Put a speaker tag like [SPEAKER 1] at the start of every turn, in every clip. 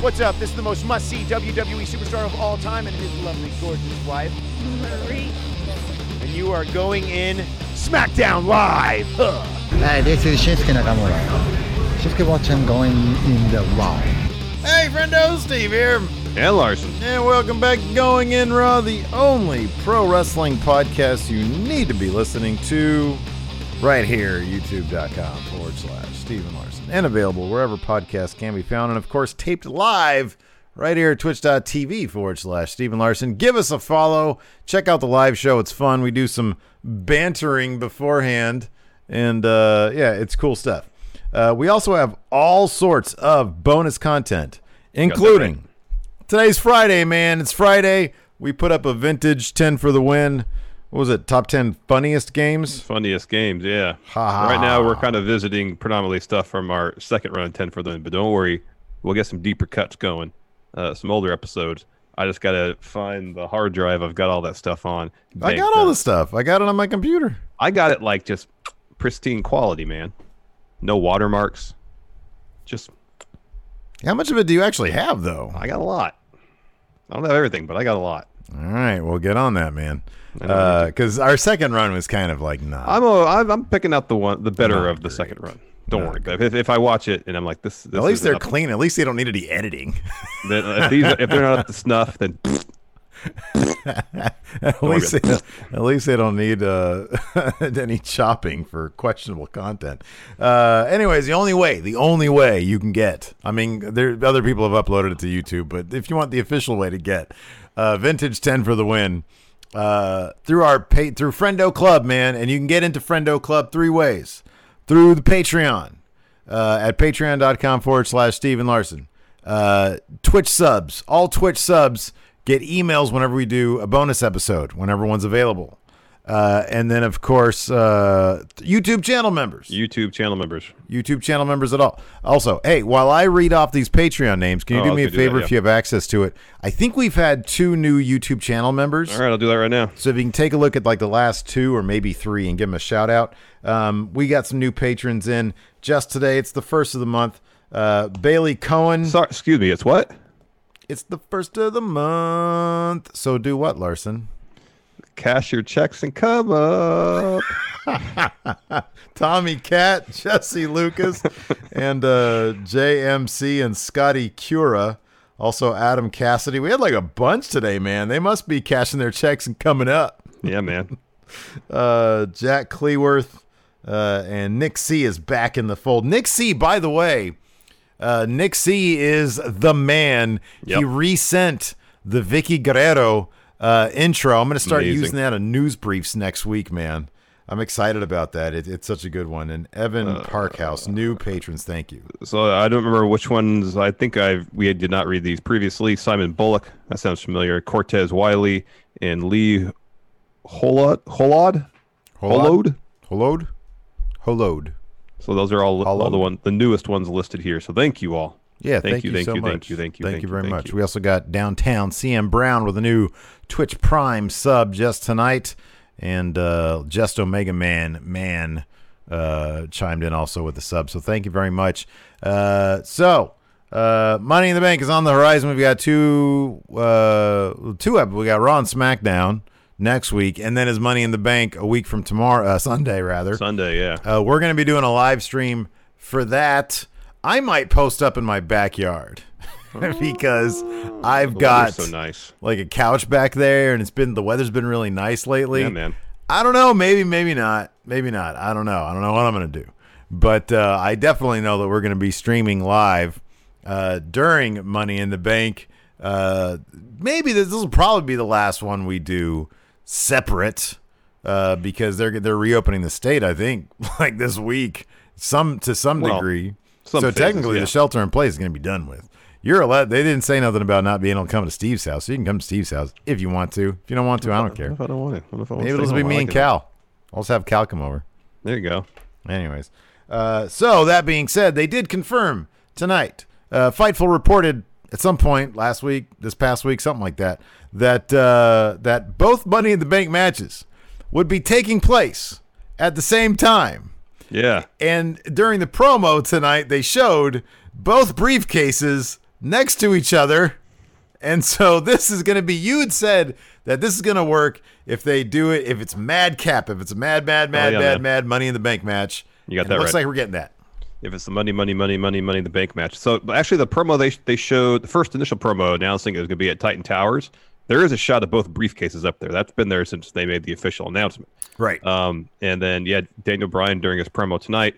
[SPEAKER 1] What's up? This is the most must-see WWE superstar of all time and his lovely, gorgeous wife, Marie. And you are going in SmackDown Live. Huh.
[SPEAKER 2] Hi, this is Shinsuke Nakamura. Shinsuke watching going in the Raw.
[SPEAKER 3] Hey, friendo, Steve here.
[SPEAKER 4] And Larson.
[SPEAKER 3] And welcome back to Going In Raw, the only pro wrestling podcast you need to be listening to right here, youtube.com forward slash Stephen Larson. And available wherever podcasts can be found. And of course, taped live right here at twitch.tv forward slash Stephen Larson. Give us a follow. Check out the live show. It's fun. We do some bantering beforehand. And uh, yeah, it's cool stuff. Uh, we also have all sorts of bonus content, including today's Friday, man. It's Friday. We put up a vintage 10 for the win. What was it? Top 10 funniest games?
[SPEAKER 4] Funniest games, yeah.
[SPEAKER 3] Ha.
[SPEAKER 4] Right now, we're kind of visiting predominantly stuff from our second run, of 10 for them. But don't worry, we'll get some deeper cuts going, uh, some older episodes. I just got to find the hard drive. I've got all that stuff on.
[SPEAKER 3] I got all the stuff. I got it on my computer.
[SPEAKER 4] I got it like just pristine quality, man. No watermarks. Just,
[SPEAKER 3] How much of it do you actually have, though?
[SPEAKER 4] I got a lot. I don't have everything, but I got a lot.
[SPEAKER 3] All right, well, get on that, man.
[SPEAKER 4] I know you
[SPEAKER 3] Because our second run was kind of like, nah.
[SPEAKER 4] I'm, a, I'm picking out the one, the better
[SPEAKER 3] Not
[SPEAKER 4] of the
[SPEAKER 3] great.
[SPEAKER 4] second run. Don't
[SPEAKER 3] Not
[SPEAKER 4] worry. If, if I watch it and I'm like this, this
[SPEAKER 3] At least they're
[SPEAKER 4] up-
[SPEAKER 3] clean. At least they don't need any editing.
[SPEAKER 4] Then if these if they're not up to snuff, then
[SPEAKER 3] at least, they, at least they don't need uh, any chopping for questionable content. Uh, anyways, the only way, the only way you can get. I mean, there other people have uploaded it to YouTube, but if you want the official way to get uh, vintage ten for the win. Uh, through our pay, through Friendo Club, man, and you can get into Friendo Club three ways: through the Patreon uh, at patreon.com forward slash Stephen Larson. Uh, Twitch subs, all Twitch subs get emails whenever we do a bonus episode, whenever one's available. Uh, and then, of course, uh, YouTube channel members.
[SPEAKER 4] YouTube channel members.
[SPEAKER 3] YouTube channel members at all. Also, hey, while I read off these Patreon names, can you
[SPEAKER 4] Oh,
[SPEAKER 3] do me a
[SPEAKER 4] do that,
[SPEAKER 3] favor
[SPEAKER 4] yeah.
[SPEAKER 3] if you have access to it? I think we've had two new YouTube channel members.
[SPEAKER 4] All right, I'll do that right now.
[SPEAKER 3] So if you can take a look at like the last two or maybe three and give them a shout out. Um, we got some new patrons in just today. It's the first of the month. Uh, Bailey Cohen.
[SPEAKER 4] Sorry, excuse me. It's what?
[SPEAKER 3] It's the first of the month. So do what, Larson?
[SPEAKER 4] Cash your checks and come up.
[SPEAKER 3] Tommy Cat, Jesse Lucas, and uh, JMC and Scotty Cura. Also Adam Cassidy. We had like a bunch today, man. They must be cashing their checks and coming up.
[SPEAKER 4] yeah, man.
[SPEAKER 3] uh, Jack Cleworth, uh, and Nick C is back in the fold. Nick C, by the way, uh, Nick C is the man. He
[SPEAKER 4] Yep.
[SPEAKER 3] resent the Vickie Guerrero uh, intro. I'm going to start
[SPEAKER 4] Amazing.
[SPEAKER 3] using that on news briefs next week, man. I'm excited about that. It, it's such a good one. And Evan
[SPEAKER 4] Uh,
[SPEAKER 3] Parkhouse, new patrons, thank you.
[SPEAKER 4] So I don't remember which ones. I think I we did not read these previously. Simon Bullock. That sounds familiar. Cortez Wiley and Lee Holod. Holod. Holod.
[SPEAKER 3] Holode? Holode.
[SPEAKER 4] So those are all, all the one the newest ones listed here. So thank you all.
[SPEAKER 3] Yeah,
[SPEAKER 4] Thank
[SPEAKER 3] thank,
[SPEAKER 4] you,
[SPEAKER 3] you,
[SPEAKER 4] thank
[SPEAKER 3] so
[SPEAKER 4] you,
[SPEAKER 3] much.
[SPEAKER 4] thank you, thank you,
[SPEAKER 3] thank
[SPEAKER 4] thank
[SPEAKER 3] you very
[SPEAKER 4] thank
[SPEAKER 3] much.
[SPEAKER 4] you.
[SPEAKER 3] We also got downtown CM Brown with a new Twitch Prime sub just tonight, and uh, Just Omega Man Man uh, chimed in also with the sub. So thank you very much. Uh, so uh, Money in the Bank is on the horizon. We've got two uh, two ep- we got Raw and SmackDown next week, and then is Money in the Bank a week from tomorrow, uh, Sunday rather.
[SPEAKER 4] Sunday, yeah.
[SPEAKER 3] Uh, we're going to be doing a live stream for that. I might post up in my backyard because I've
[SPEAKER 4] The
[SPEAKER 3] got
[SPEAKER 4] so nice.
[SPEAKER 3] like a couch back there, and it's been the weather's been really nice lately.
[SPEAKER 4] Yeah, man.
[SPEAKER 3] I don't know. Maybe, maybe not. Maybe not. I don't know. I don't know what I'm going to do. But uh, I definitely know that we're going to be streaming live uh, during Money in the Bank. Uh, maybe this, this will probably be the last one we do separate uh, because they're they're reopening the state. I think like this week, some to some
[SPEAKER 4] Well,
[SPEAKER 3] degree.
[SPEAKER 4] Some
[SPEAKER 3] so
[SPEAKER 4] phases,
[SPEAKER 3] technically,
[SPEAKER 4] yeah.
[SPEAKER 3] the shelter in place is going to be done with. You're allowed. They didn't say nothing about not being able to come to Steve's house. So you can come to Steve's house if you want to. If you don't want to, I don't care.
[SPEAKER 4] What if I don't want it? What if I want
[SPEAKER 3] Maybe it'll
[SPEAKER 4] stay
[SPEAKER 3] be me
[SPEAKER 4] like
[SPEAKER 3] and
[SPEAKER 4] it.
[SPEAKER 3] Cal. I'll just have Cal come over.
[SPEAKER 4] There you go.
[SPEAKER 3] Anyways, uh, so that being said, they did confirm tonight. Uh, Fightful reported at some point last week, this past week, something like that, that uh, that both Money in the Bank matches would be taking place at the same time.
[SPEAKER 4] Yeah.
[SPEAKER 3] And during the promo tonight, they showed both briefcases next to each other. And so this is going to be, you had said that this is going to work if they do it, if it's madcap, if it's a mad, mad, oh, mad,
[SPEAKER 4] yeah,
[SPEAKER 3] mad,
[SPEAKER 4] man.
[SPEAKER 3] mad money in the bank match.
[SPEAKER 4] You got
[SPEAKER 3] And
[SPEAKER 4] that
[SPEAKER 3] it looks
[SPEAKER 4] right.
[SPEAKER 3] like we're getting that.
[SPEAKER 4] if it's the money, money, money, money, money in the bank match. So actually, the promo they they showed the first initial promo announcing it was going to be at Titan Towers. There is a shot of both briefcases up there. That's been there since they made the official announcement.
[SPEAKER 3] Right.
[SPEAKER 4] Um, and then yeah, Daniel Bryan during his promo tonight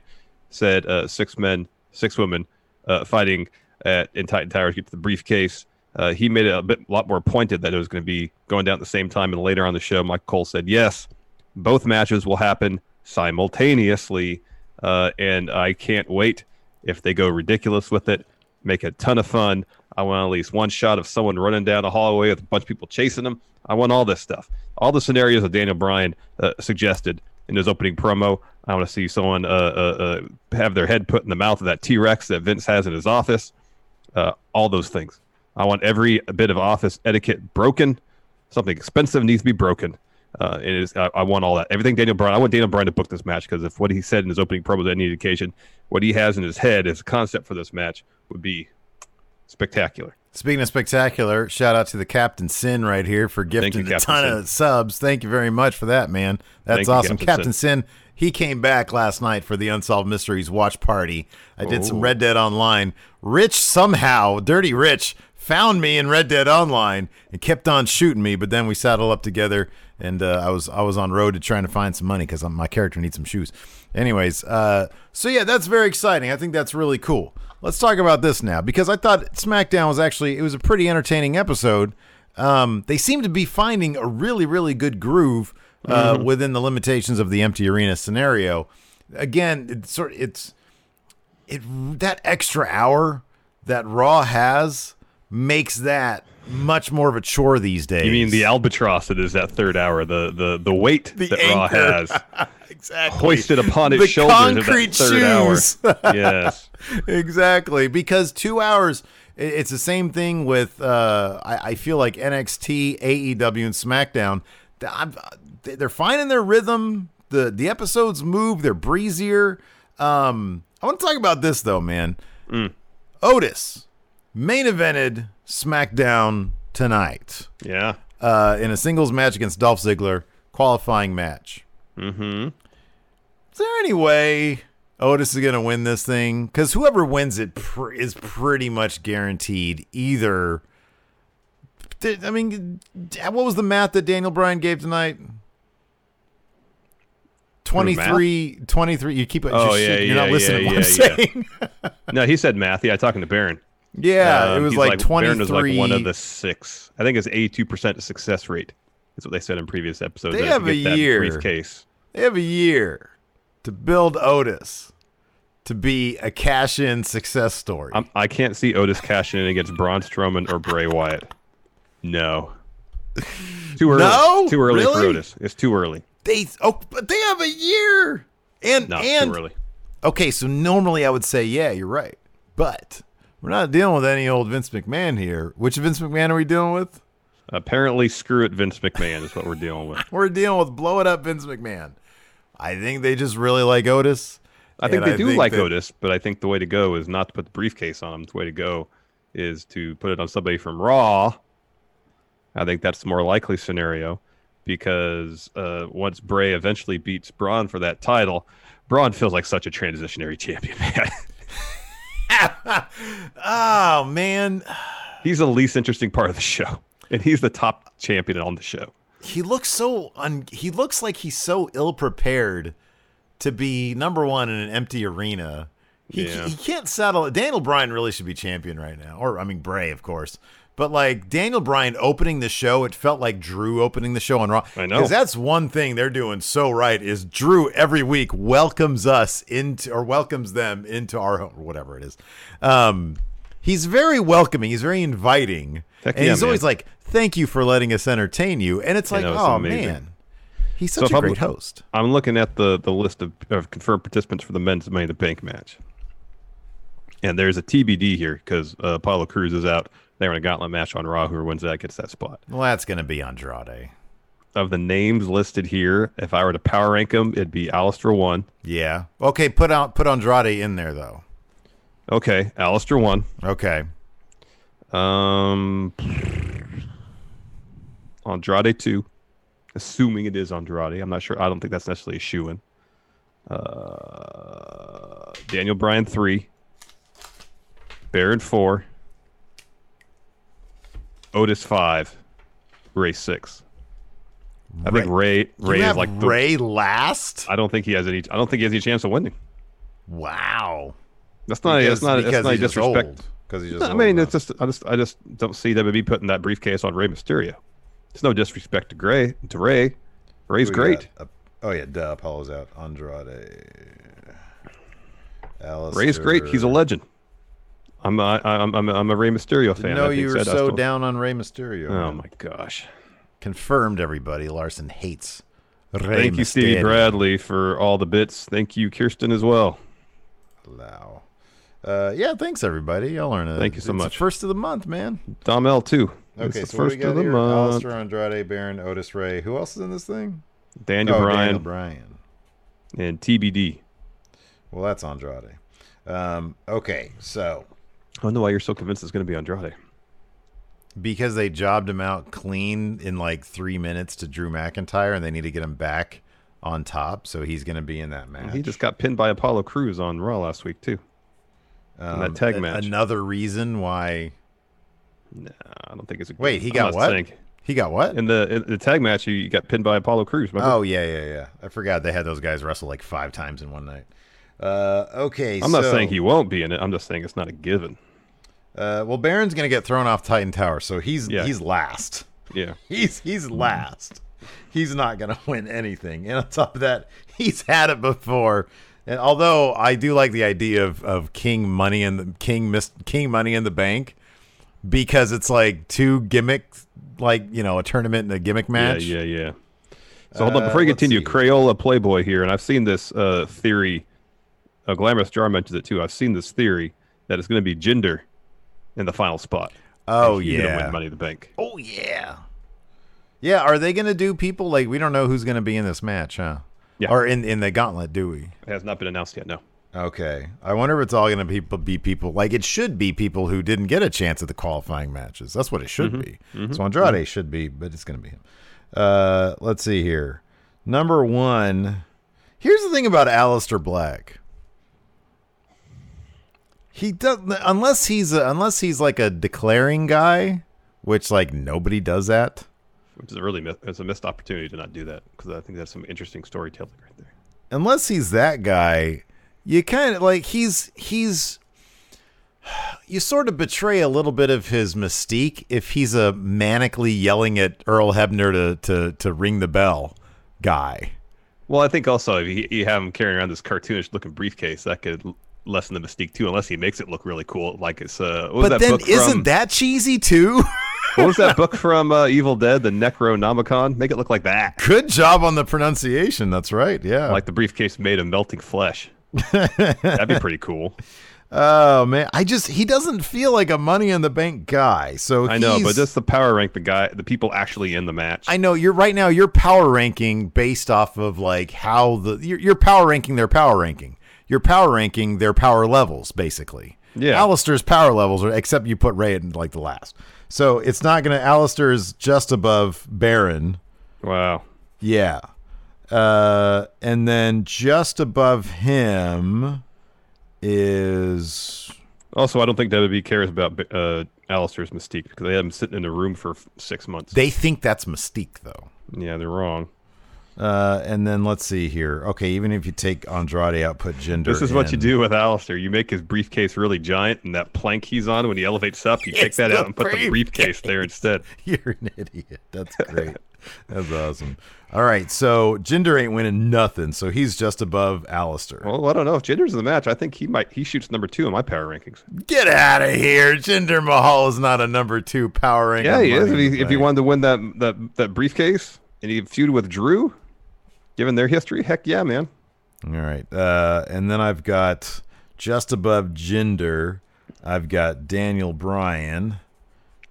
[SPEAKER 4] said uh, six men, six women uh, fighting at in Titan Towers get to the briefcase. Uh, he made it a bit lot more pointed that it was going to be going down at the same time. And later on the show, Mike Cole said yes, both matches will happen simultaneously, uh, and I can't wait if they go ridiculous with it, make a ton of fun. I want at least one shot of someone running down a hallway with a bunch of people chasing them. I want all this stuff, all the scenarios that Daniel Bryan uh, suggested in his opening promo. I want to see someone uh, uh, uh, have their head put in the mouth of that T Rex that Vince has in his office. Uh, all those things. I want every bit of office etiquette broken. Something expensive needs to be broken. Uh. I, I want all that. Everything Daniel Bryan. I want Daniel Bryan to book this match because if what he said in his opening promo is any indication, what he has in his head as a concept for this match would be spectacular.
[SPEAKER 3] Speaking of spectacular, shout out to the Captain Sin right here for gifting
[SPEAKER 4] you,
[SPEAKER 3] a ton
[SPEAKER 4] Sin.
[SPEAKER 3] of subs. Thank you very much for that, man. That's
[SPEAKER 4] Thank you,
[SPEAKER 3] awesome.
[SPEAKER 4] Captain
[SPEAKER 3] Captain Sin. he came back last night for the Unsolved Mysteries watch party. I did some
[SPEAKER 4] Oh.
[SPEAKER 3] Red Dead Online. Rich somehow, Dirty Rich, found me in Red Dead Online and kept on shooting me, but then we saddled up together and uh, I was I was on road to trying to find some money because my character needs some shoes. Anyways, uh, so yeah, that's very exciting. I think that's really cool. Let's talk about this now because I thought SmackDown was actually it was a pretty entertaining episode. Um, they seem to be finding a really really good groove uh, within the limitations of the empty arena scenario. Again, it's sort it's it that extra hour that Raw has makes that much more of a chore these days.
[SPEAKER 4] You mean the albatross that is that third hour, the the the weight
[SPEAKER 3] The
[SPEAKER 4] that Raw has
[SPEAKER 3] exactly.
[SPEAKER 4] Hoisted upon its
[SPEAKER 3] the
[SPEAKER 4] shoulders
[SPEAKER 3] concrete
[SPEAKER 4] at that third
[SPEAKER 3] shoes.
[SPEAKER 4] Yes.
[SPEAKER 3] exactly. Because two hours it's the same thing with uh i, I feel like nxt aew and smackdown. I'm- they're finding their rhythm. The the episodes move. They're breezier. Um i want to talk about this though man. Otis main evented smackdown tonight.
[SPEAKER 4] Yeah.
[SPEAKER 3] uh in a singles match against dolph ziggler qualifying match.
[SPEAKER 4] Mm-hmm.
[SPEAKER 3] Is there any way Otis is going to win this thing? Because whoever wins it pr- is pretty much guaranteed either. I mean, what was the math that Daniel Bryan gave tonight? 23, 23. You keep it.
[SPEAKER 4] Oh, yeah,
[SPEAKER 3] shit, You're not
[SPEAKER 4] yeah,
[SPEAKER 3] listening
[SPEAKER 4] yeah,
[SPEAKER 3] to what
[SPEAKER 4] yeah,
[SPEAKER 3] I'm saying.
[SPEAKER 4] No, he said math. Yeah, talking to Baron.
[SPEAKER 3] yeah, it
[SPEAKER 4] Um,
[SPEAKER 3] was
[SPEAKER 4] he's
[SPEAKER 3] like, 23.
[SPEAKER 4] Baron was like one of the six. I think it's eighty-two percent success rate. Is what they said in previous episodes.
[SPEAKER 3] They have a year.
[SPEAKER 4] briefcase.
[SPEAKER 3] They have a year to build Otis to be a cash in success story.
[SPEAKER 4] I'm, I can't see Otis cashing in against Braun Strowman or Bray Wyatt. No. Too early.
[SPEAKER 3] No?
[SPEAKER 4] Too early for
[SPEAKER 3] Really?
[SPEAKER 4] Otis. It's too early.
[SPEAKER 3] they oh, but they have a year. And
[SPEAKER 4] No,
[SPEAKER 3] and
[SPEAKER 4] too early.
[SPEAKER 3] Okay, so normally I would say, yeah, you're right. But we're not dealing with any old Vince McMahon here. Which Vince McMahon are we dealing with?
[SPEAKER 4] Apparently, screw it, Vince McMahon is what we're dealing with.
[SPEAKER 3] We're dealing with blow it up Vince McMahon. I think they just really like Otis.
[SPEAKER 4] I think they do like
[SPEAKER 3] that-
[SPEAKER 4] Otis, but I think the way to go is not to put the briefcase on him. The way to go is to put it on somebody from Raw. I think that's the more likely scenario because uh, once Bray eventually beats Braun for that title, Braun feels like such a transitionary champion, man.
[SPEAKER 3] Oh man,
[SPEAKER 4] he's the least interesting part of the show, and he's the top champion on the show.
[SPEAKER 3] He looks so un- he looks like he's so ill prepared to be number one in an empty arena. He,
[SPEAKER 4] Yeah.
[SPEAKER 3] he can't settle. Daniel Bryan really should be champion right now, or I mean Bray, of course. But like Daniel Bryan opening the show, it felt like Drew opening the show on Raw.
[SPEAKER 4] I know.
[SPEAKER 3] because that's one thing they're doing so right. Is Drew every week welcomes us into or welcomes them into our home or whatever it is. Um, he's very welcoming. He's very inviting,
[SPEAKER 4] Heck
[SPEAKER 3] and
[SPEAKER 4] yeah,
[SPEAKER 3] he's always like, "Thank you for letting us entertain you." And it's like,
[SPEAKER 4] know, it's
[SPEAKER 3] oh
[SPEAKER 4] amazing.
[SPEAKER 3] man, he's
[SPEAKER 4] So
[SPEAKER 3] such
[SPEAKER 4] if
[SPEAKER 3] a
[SPEAKER 4] I'm-
[SPEAKER 3] great host.
[SPEAKER 4] I'm looking at the the list of, of confirmed participants for the men's Money in the Bank match, and there's a TBD here because uh, Apollo Crews is out. They're in a gauntlet match on Raw. Whoever wins that gets that spot.
[SPEAKER 3] Well, that's going to be Andrade.
[SPEAKER 4] Of the names listed here, if I were to power rank them, it'd be Aleister one.
[SPEAKER 3] Yeah. Okay. Put out put Andrade in there though.
[SPEAKER 4] Okay, Aleister one.
[SPEAKER 3] Okay.
[SPEAKER 4] Um, Andrade two, assuming it is Andrade. I'm not sure. I don't think that's necessarily a shoe in. Uh, Daniel Bryan three, Baron four, Otis five, Rey six. I think Rey Rey
[SPEAKER 3] you
[SPEAKER 4] is
[SPEAKER 3] have
[SPEAKER 4] like the-
[SPEAKER 3] Rey last.
[SPEAKER 4] I don't think he has any. I don't think he has any chance of winning.
[SPEAKER 3] Wow.
[SPEAKER 4] That's not. that's not. That's not disrespect.
[SPEAKER 3] Because he's just.
[SPEAKER 4] I mean, it's just I just I just don't see WWE putting that briefcase on Rey Mysterio. It's no disrespect to Gray to Rey.
[SPEAKER 3] Rey's
[SPEAKER 4] great.
[SPEAKER 3] got, uh, oh yeah, duh. Apollo's out. Andrade. Aleister.
[SPEAKER 4] Rey's great. He's a legend. I'm a, I'm I'm a, I'm a Rey Mysterio fan.
[SPEAKER 3] No, you were so down on Rey Mysterio.
[SPEAKER 4] Oh
[SPEAKER 3] man.
[SPEAKER 4] my gosh!
[SPEAKER 3] Confirmed, everybody. Larson hates. Rey
[SPEAKER 4] Thank you, Stevie Bradley, for all the bits. Thank you, Kirsten, as well.
[SPEAKER 3] Wow. Uh, yeah, thanks everybody. I'll learn it.
[SPEAKER 4] Thank you so much.
[SPEAKER 3] first of the month, man.
[SPEAKER 4] Dom L too.
[SPEAKER 3] Okay, so
[SPEAKER 4] first
[SPEAKER 3] we got
[SPEAKER 4] of the
[SPEAKER 3] here?
[SPEAKER 4] month.
[SPEAKER 3] Aleister Andrade, Baron, Otis Rey. Who else is in this thing?
[SPEAKER 4] Daniel
[SPEAKER 3] oh,
[SPEAKER 4] Bryan
[SPEAKER 3] Daniel Bryan.
[SPEAKER 4] and TBD.
[SPEAKER 3] Well, that's Andrade. Um, okay, so
[SPEAKER 4] I don't know why you're so convinced it's going to be Andrade.
[SPEAKER 3] because they jobbed him out clean in like three minutes to Drew McIntyre, and they need to get him back on top, so he's going to be in that match.
[SPEAKER 4] He just got pinned by Apollo Crews on Raw last week too.
[SPEAKER 3] um,
[SPEAKER 4] that tag match.
[SPEAKER 3] Another reason why.
[SPEAKER 4] Nah, I don't think it's a.
[SPEAKER 3] Wait, he got what?
[SPEAKER 4] saying-
[SPEAKER 3] He got what?
[SPEAKER 4] In the in the tag match, he got pinned by Apollo Crews. Remember?
[SPEAKER 3] Oh yeah, yeah, yeah. I forgot they had those guys wrestle like five times in one night. Uh, okay,
[SPEAKER 4] I'm not saying he won't be in it. I'm just saying it's not a given.
[SPEAKER 3] Uh, well, Baron's gonna get thrown off Titan Tower, so he's
[SPEAKER 4] Yeah.
[SPEAKER 3] he's last.
[SPEAKER 4] Yeah.
[SPEAKER 3] He's he's last. He's not gonna win anything. And on top of that, he's had it before. And although I do like the idea of, of King Money and the King King Money in the Bank, because it's like two gimmicks, like you know, a tournament and a gimmick match.
[SPEAKER 4] Yeah, yeah, yeah. So hold on
[SPEAKER 3] Uh,
[SPEAKER 4] before you continue.
[SPEAKER 3] see.
[SPEAKER 4] Crayola Playboy here, and I've seen this uh, theory. Uh, Glamorous Jar mentions it too. I've seen this theory that it's going to be Jinder in the final spot.
[SPEAKER 3] Oh
[SPEAKER 4] And he's gonna
[SPEAKER 3] yeah.
[SPEAKER 4] win Money in the Bank.
[SPEAKER 3] Oh yeah. Yeah, are they gonna do people like we don't know who's gonna be in this match, huh?
[SPEAKER 4] Yeah.
[SPEAKER 3] Or in in the gauntlet, do we?
[SPEAKER 4] It has not been announced yet. No.
[SPEAKER 3] Okay. I wonder if it's all going to be, be people like it should be people who didn't get a chance at the qualifying matches. That's what it should
[SPEAKER 4] Mm-hmm.
[SPEAKER 3] be. So Andrade should be, but it's going to be him. Uh, let's see here. Number one. Here's the thing about Aleister Black. He does unless he's a, unless he's like a declaring guy, which like nobody does that.
[SPEAKER 4] Which is a really it's a missed opportunity to not do that because I think that's some interesting storytelling right there.
[SPEAKER 3] unless he's that guy, you kind of like he's he's you sort of betray a little bit of his mystique if he's a manically yelling at Earl Hebner to to to ring the bell guy.
[SPEAKER 4] Well, I think also if you, you have him carrying around this cartoonish looking briefcase, that could lessen the mystique too, unless he makes it look really cool. Like it's uh,
[SPEAKER 3] But then isn't
[SPEAKER 4] from,
[SPEAKER 3] that cheesy too?
[SPEAKER 4] what was that book from uh, Evil Dead, the Necronomicon? Make it look like that,
[SPEAKER 3] Good job on the pronunciation. That's right. Yeah.
[SPEAKER 4] like the briefcase made of melting flesh. That'd be pretty cool.
[SPEAKER 3] Oh man, I just he doesn't feel like a Money in the Bank guy. So
[SPEAKER 4] I know, but just the power rank the guy, the people actually in the match.
[SPEAKER 3] I know you're right now. You're power ranking based off of like how the you're, you're power ranking their power ranking. You're power ranking their power levels basically.
[SPEAKER 4] Yeah.
[SPEAKER 3] Aleister's power levels are except you put Rey in like the last. So it's not gonna. Aleister is just above Baron.
[SPEAKER 4] wow.
[SPEAKER 3] Yeah. Uh, and then just above him is
[SPEAKER 4] Also, I don't think WWE cares about uh, Aleister's mystique because they had him sitting in a room for six months.
[SPEAKER 3] they think that's Mystique though.
[SPEAKER 4] yeah, they're wrong.
[SPEAKER 3] Uh, and then let's see here. Okay, even if you take Andrade out, put Jinder.
[SPEAKER 4] This is what you do with Aleister. You make his briefcase really giant, and that plank he's on when he elevates up, you take that out and put the briefcase there instead.
[SPEAKER 3] You're an idiot. That's great. That's awesome. All right, so Jinder ain't winning nothing, so he's just above Aleister.
[SPEAKER 4] Well, I don't know if Jinder's in the match. I think he might. He shoots number two in my power rankings.
[SPEAKER 3] Get out of here. Jinder Mahal is not a number two power ranking.
[SPEAKER 4] Yeah, he is. If he, if he wanted to win that that that briefcase and he feud with Drew, given their history, heck yeah, man.
[SPEAKER 3] All right, uh, and then I've got just above Jinder. I've got Daniel Bryan,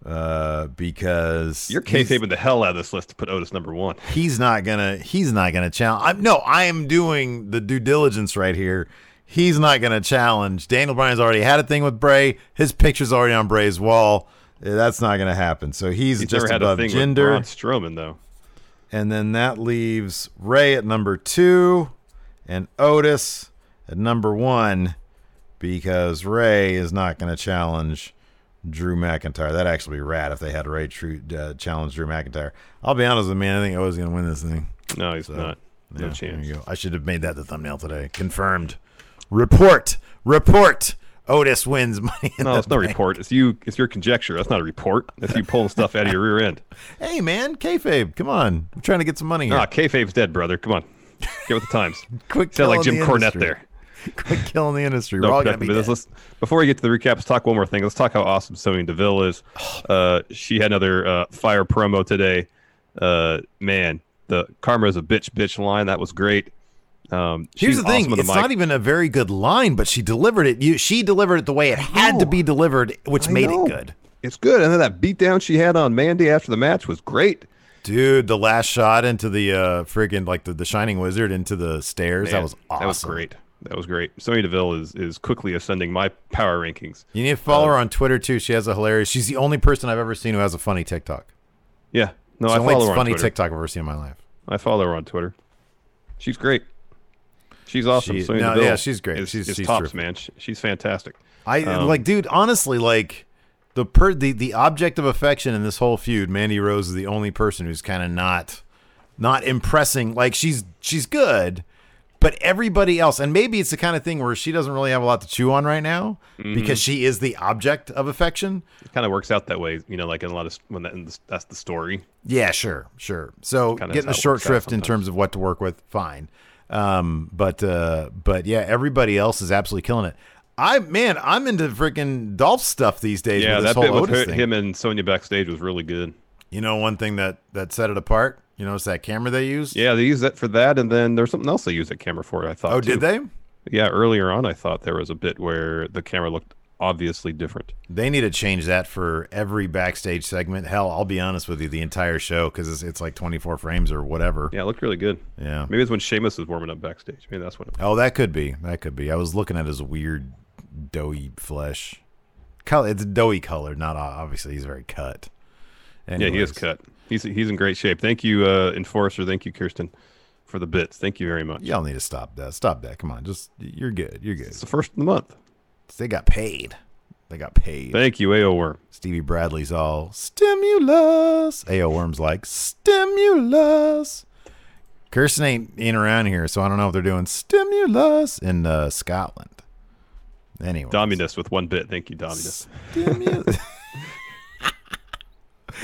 [SPEAKER 3] uh, because
[SPEAKER 4] You're kayfabing the hell out of this list to put Otis number one.
[SPEAKER 3] he's not gonna he's not gonna challenge I'm, no i am doing the due diligence right here he's not gonna challenge daniel bryan's already had a thing with bray his picture's already on bray's wall Uh, that's not gonna happen so he's,
[SPEAKER 4] He's
[SPEAKER 3] just
[SPEAKER 4] never had a
[SPEAKER 3] above
[SPEAKER 4] thing with Braun Strowman though.
[SPEAKER 3] And then that leaves rey at number two and otis at number one because rey is not gonna challenge Drew McIntyre. That'd actually be rad if they had Ray True uh, challenge Drew McIntyre. I'll be honest with you, man. I think Otis is gonna win this thing.
[SPEAKER 4] No, he's not. No
[SPEAKER 3] Yeah,
[SPEAKER 4] chance.
[SPEAKER 3] There you go. I should have made that the thumbnail today. Confirmed. Report. Report. Otis wins money
[SPEAKER 4] No, it's no
[SPEAKER 3] Bank.
[SPEAKER 4] report. It's you. It's your conjecture. That's not a report. That's you pulling stuff out of your rear end.
[SPEAKER 3] Hey man, kayfabe. Come on. I'm trying to get some money here.
[SPEAKER 4] Ah, kayfabe's dead, brother. Come on, get with the times.
[SPEAKER 3] Quick
[SPEAKER 4] Sound like Jim
[SPEAKER 3] the
[SPEAKER 4] Cornette
[SPEAKER 3] industry.
[SPEAKER 4] there.
[SPEAKER 3] Quick killing the industry.
[SPEAKER 4] No,
[SPEAKER 3] We're all gonna be dead.
[SPEAKER 4] Let's, before we get to the recap, let's talk one more thing. Let's talk how awesome Sonya Deville is. Uh, she had another uh, fire promo today. Uh, man, the karma is a bitch, bitch line that was great. Um,
[SPEAKER 3] Here's the thing.
[SPEAKER 4] awesome
[SPEAKER 3] it's
[SPEAKER 4] the
[SPEAKER 3] not even a very good line, but she delivered it. You, she delivered it the way it had to be delivered, which
[SPEAKER 4] I
[SPEAKER 3] made
[SPEAKER 4] know.
[SPEAKER 3] it good.
[SPEAKER 4] It's good, and then that beatdown she had on Mandy after the match was great.
[SPEAKER 3] Dude, the last shot into the uh friggin' like the, the shining wizard into the stairs, that was awesome.
[SPEAKER 4] That was great. That was great. Sonya Deville is is quickly ascending my power rankings.
[SPEAKER 3] You need to follow
[SPEAKER 4] Uh,
[SPEAKER 3] her on Twitter too. She has a hilarious. She's the only person I've ever seen who has a funny TikTok.
[SPEAKER 4] Yeah, no,
[SPEAKER 3] It's
[SPEAKER 4] I
[SPEAKER 3] the only
[SPEAKER 4] follow her on
[SPEAKER 3] funny
[SPEAKER 4] Twitter.
[SPEAKER 3] TikTok I've ever seen in my life.
[SPEAKER 4] I follow her on Twitter. She's great. She's awesome.
[SPEAKER 3] She-
[SPEAKER 4] Sonya
[SPEAKER 3] no,
[SPEAKER 4] Deville
[SPEAKER 3] yeah, she's great.
[SPEAKER 4] Is,
[SPEAKER 3] She's-
[SPEAKER 4] is
[SPEAKER 3] she's
[SPEAKER 4] tops,
[SPEAKER 3] terrific.
[SPEAKER 4] man. She, she's fantastic.
[SPEAKER 3] I
[SPEAKER 4] Um,
[SPEAKER 3] like, dude. Honestly, like the per the the object of affection in this whole feud, Mandy Rose is the only person who's kind of not not impressing. Like she's she's good, but everybody else, and maybe it's the kind of thing where she doesn't really have a lot to chew on right now
[SPEAKER 4] Mm-hmm.
[SPEAKER 3] because she is the object of affection.
[SPEAKER 4] It kind of works out that way, you know, like in a lot of when that, the, that's the story.
[SPEAKER 3] Yeah, sure, sure. So getting a short shrift in terms of what to work with, fine. Um, but uh, but yeah, everybody else is absolutely killing it. I man, I'm into freaking Dolph stuff these days.
[SPEAKER 4] Yeah,
[SPEAKER 3] with this
[SPEAKER 4] that bit with her, him and Sonya backstage was really good.
[SPEAKER 3] You know, one thing that that set it apart. You notice that camera they used?
[SPEAKER 4] Yeah, they used that for that, and then there's something else they used that camera for. I thought.
[SPEAKER 3] Oh,
[SPEAKER 4] too.
[SPEAKER 3] did they?
[SPEAKER 4] Yeah, earlier on, I thought there was a bit where the camera looked obviously different.
[SPEAKER 3] They need to change that for every backstage segment. Hell, I'll be honest with you, the entire show because it's, it's like 24 frames or whatever.
[SPEAKER 4] Yeah, it looked really good.
[SPEAKER 3] Yeah.
[SPEAKER 4] Maybe it's when Sheamus was warming up backstage. Maybe that's what it was.
[SPEAKER 3] Oh, that could be. That could be. I was looking at his weird doughy flesh. Color, it's doughy colored, not obviously. He's very cut.
[SPEAKER 4] Yeah, he is cut. He's he's in great shape. Thank you, uh, Enforcer. Thank you, Kirsten, for the bits. Thank you very much.
[SPEAKER 3] Y'all need to stop that. Stop that. Come on. Just you're good. You're good.
[SPEAKER 4] It's the first of the month.
[SPEAKER 3] They got paid. They got paid.
[SPEAKER 4] Thank you, AO Worm.
[SPEAKER 3] Stevie Bradley's all stimulus. AO Worm's like stimulus. Kirsten ain't ain't around here, so I don't know if they're doing stimulus in uh, Scotland. Anyway,
[SPEAKER 4] Dominus with one bit. Thank you, Dominus.
[SPEAKER 3] Stimulus.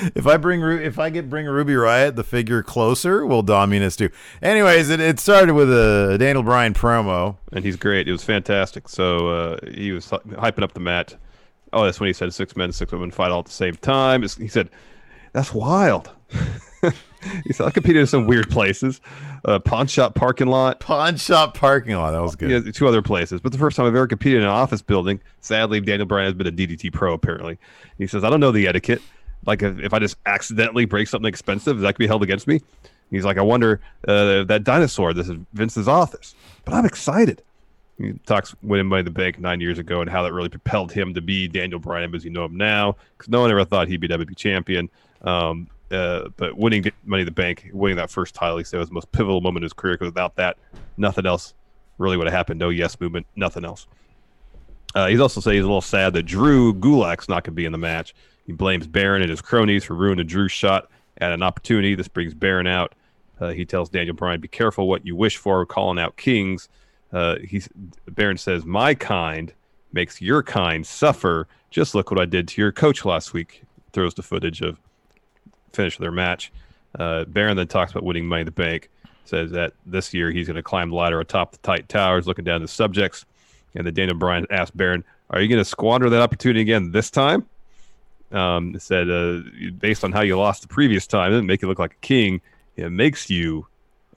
[SPEAKER 3] if I bring if I get bring Ruby Riott the figure closer, will Dominus do? Anyways, it, it started with a Daniel Bryan promo.
[SPEAKER 4] and he's great. It was fantastic. So uh, he was hyping up the match. Oh, that's when he said six men, six women fight all at the same time. It's- He said, "That's wild." he said I competed in some weird places, uh, pawn shop parking lot.
[SPEAKER 3] Pawn shop parking lot. That was good.
[SPEAKER 4] Yeah, two other places, but the first time I've ever competed in an office building. Sadly, Daniel Bryan has been a DDT pro. Apparently, he says I don't know the etiquette. Like if, if I just accidentally break something expensive, that could be held against me. He's like, I wonder uh, that dinosaur. This is Vince's office, but I'm excited. He talks winning Money in the Bank nine years ago and how that really propelled him to be Daniel Bryan as you know him now, because no one ever thought he'd be WWE champion. Um, uh, but winning Money in the Bank, winning that first title, he said was the most pivotal moment in his career. Because without that, nothing else really would have happened. No yes movement, nothing else. Uh, he's also saying he's a little sad that Drew Gulak's not going to be in the match. He blames Baron and his cronies for ruining Drew's shot at an opportunity. This brings Baron out. Uh, he tells Daniel Bryan, "Be careful what you wish for, calling out kings." Uh, he's Baron says, "My kind makes your kind suffer. Just look what I did to your coach last week." Throws the footage of finish their match. Uh, Baron then talks about winning Money in the Bank. Says that this year he's going to climb the ladder atop the Titan Towers, looking down the subjects. And then Daniel Bryan asks Baron, "Are you going to squander that opportunity again this time?" Um, said, uh, "Based on how you lost the previous time, it didn't make you look like a king. It makes you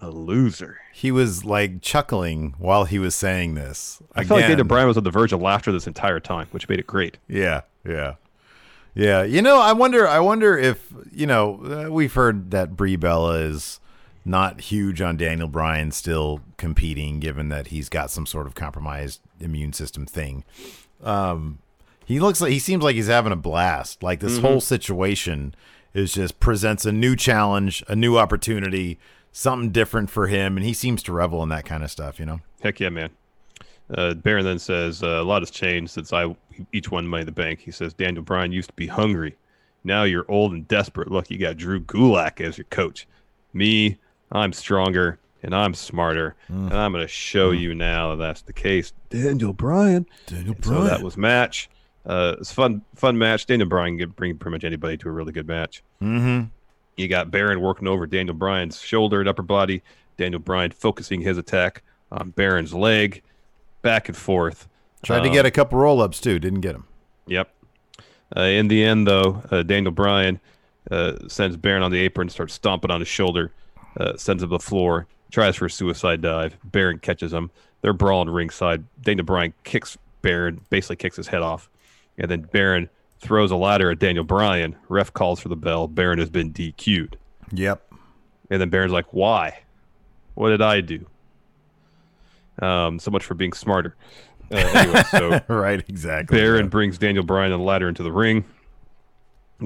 [SPEAKER 4] a loser."
[SPEAKER 3] He was like chuckling while he was saying this.
[SPEAKER 4] I felt like
[SPEAKER 3] Again.
[SPEAKER 4] Daniel Bryan was on the verge of laughter this entire time, which made it great.
[SPEAKER 3] Yeah, yeah, yeah. You know, I wonder. I wonder if you know. Uh, we've heard that Brie Bella is not huge on Daniel Bryan still competing, given that he's got some sort of compromised immune system thing. Um, he looks like he seems like he's having a blast. Like this whole situation is just presents a new challenge, a new opportunity, something different for him, and he seems to revel in that kind of stuff. You know.
[SPEAKER 4] Heck yeah, man. Uh, Baron then says, uh, a lot has changed since I each won Money in the Bank. He says, Daniel Bryan used to be hungry. Now you're old and desperate. Look, you got Drew Gulak as your coach. Me, I'm stronger and I'm smarter. And I'm going to show you now that that's the case. Daniel Bryan.
[SPEAKER 3] Daniel
[SPEAKER 4] And So that was match. Uh, it's fun, fun match. Daniel Bryan can bring pretty much anybody to a really good match.
[SPEAKER 3] Mm-hmm.
[SPEAKER 4] You got Baron working over Daniel Bryan's shoulder and upper body. Daniel Bryan focusing his attack on Baron's leg, back and forth.
[SPEAKER 3] Tried to
[SPEAKER 4] Um,
[SPEAKER 3] get a couple roll ups too, didn't get him.
[SPEAKER 4] Yep. Uh, in the end, though, uh, Daniel Bryan uh, sends Baron on the apron, starts stomping on his shoulder, uh, sends him to the floor, tries for a suicide dive. Baron catches him. They're brawling ringside. Daniel Bryan kicks Baron, basically kicks his head off. And then Baron throws a ladder at Daniel Bryan. Ref calls for the bell. Baron has been DQ'd.
[SPEAKER 3] Yep.
[SPEAKER 4] And then Baron's like, why? What did I do? Um, so much for being smarter. Uh, anyway, so
[SPEAKER 3] right, exactly.
[SPEAKER 4] Baron
[SPEAKER 3] Yeah.
[SPEAKER 4] brings Daniel Bryan and the ladder into the ring.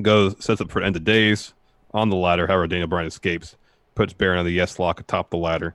[SPEAKER 4] Goes sets up for end of days on the ladder. However, Daniel Bryan escapes, puts Baron on the yes lock atop the ladder.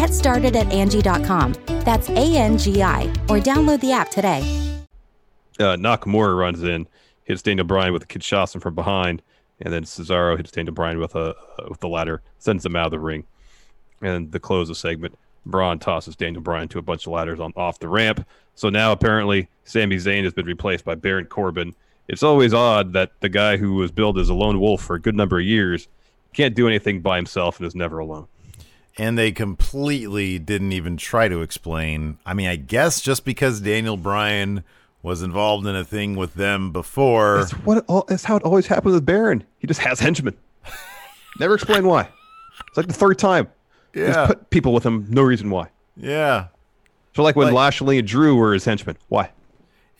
[SPEAKER 5] Get started at Angie.com. That's A N G I, or download the app today.
[SPEAKER 4] uh, Nakamura runs in, hits Daniel Bryan with a Kinshasa from behind, and then Cesaro hits Daniel Bryan with a uh, with the ladder, sends him out of the ring. And the close of segment, Braun tosses Daniel Bryan to a bunch of ladders on off the ramp. So now apparently Sami Zayn has been replaced by Baron Corbin. It's always odd that the guy who was billed as a lone wolf for a good number of years can't do anything by himself and is never alone.
[SPEAKER 3] And they completely didn't even try to explain. I mean, I guess just because Daniel Bryan was involved in a thing with them before.
[SPEAKER 4] That's what all, how it always happens with Baron. He just has henchmen. Never explain why. It's like the third time.
[SPEAKER 3] Yeah.
[SPEAKER 4] Just put people with him, no reason why.
[SPEAKER 3] Yeah.
[SPEAKER 4] So like when
[SPEAKER 3] Like-
[SPEAKER 4] Lashley and Drew were his henchmen. Why?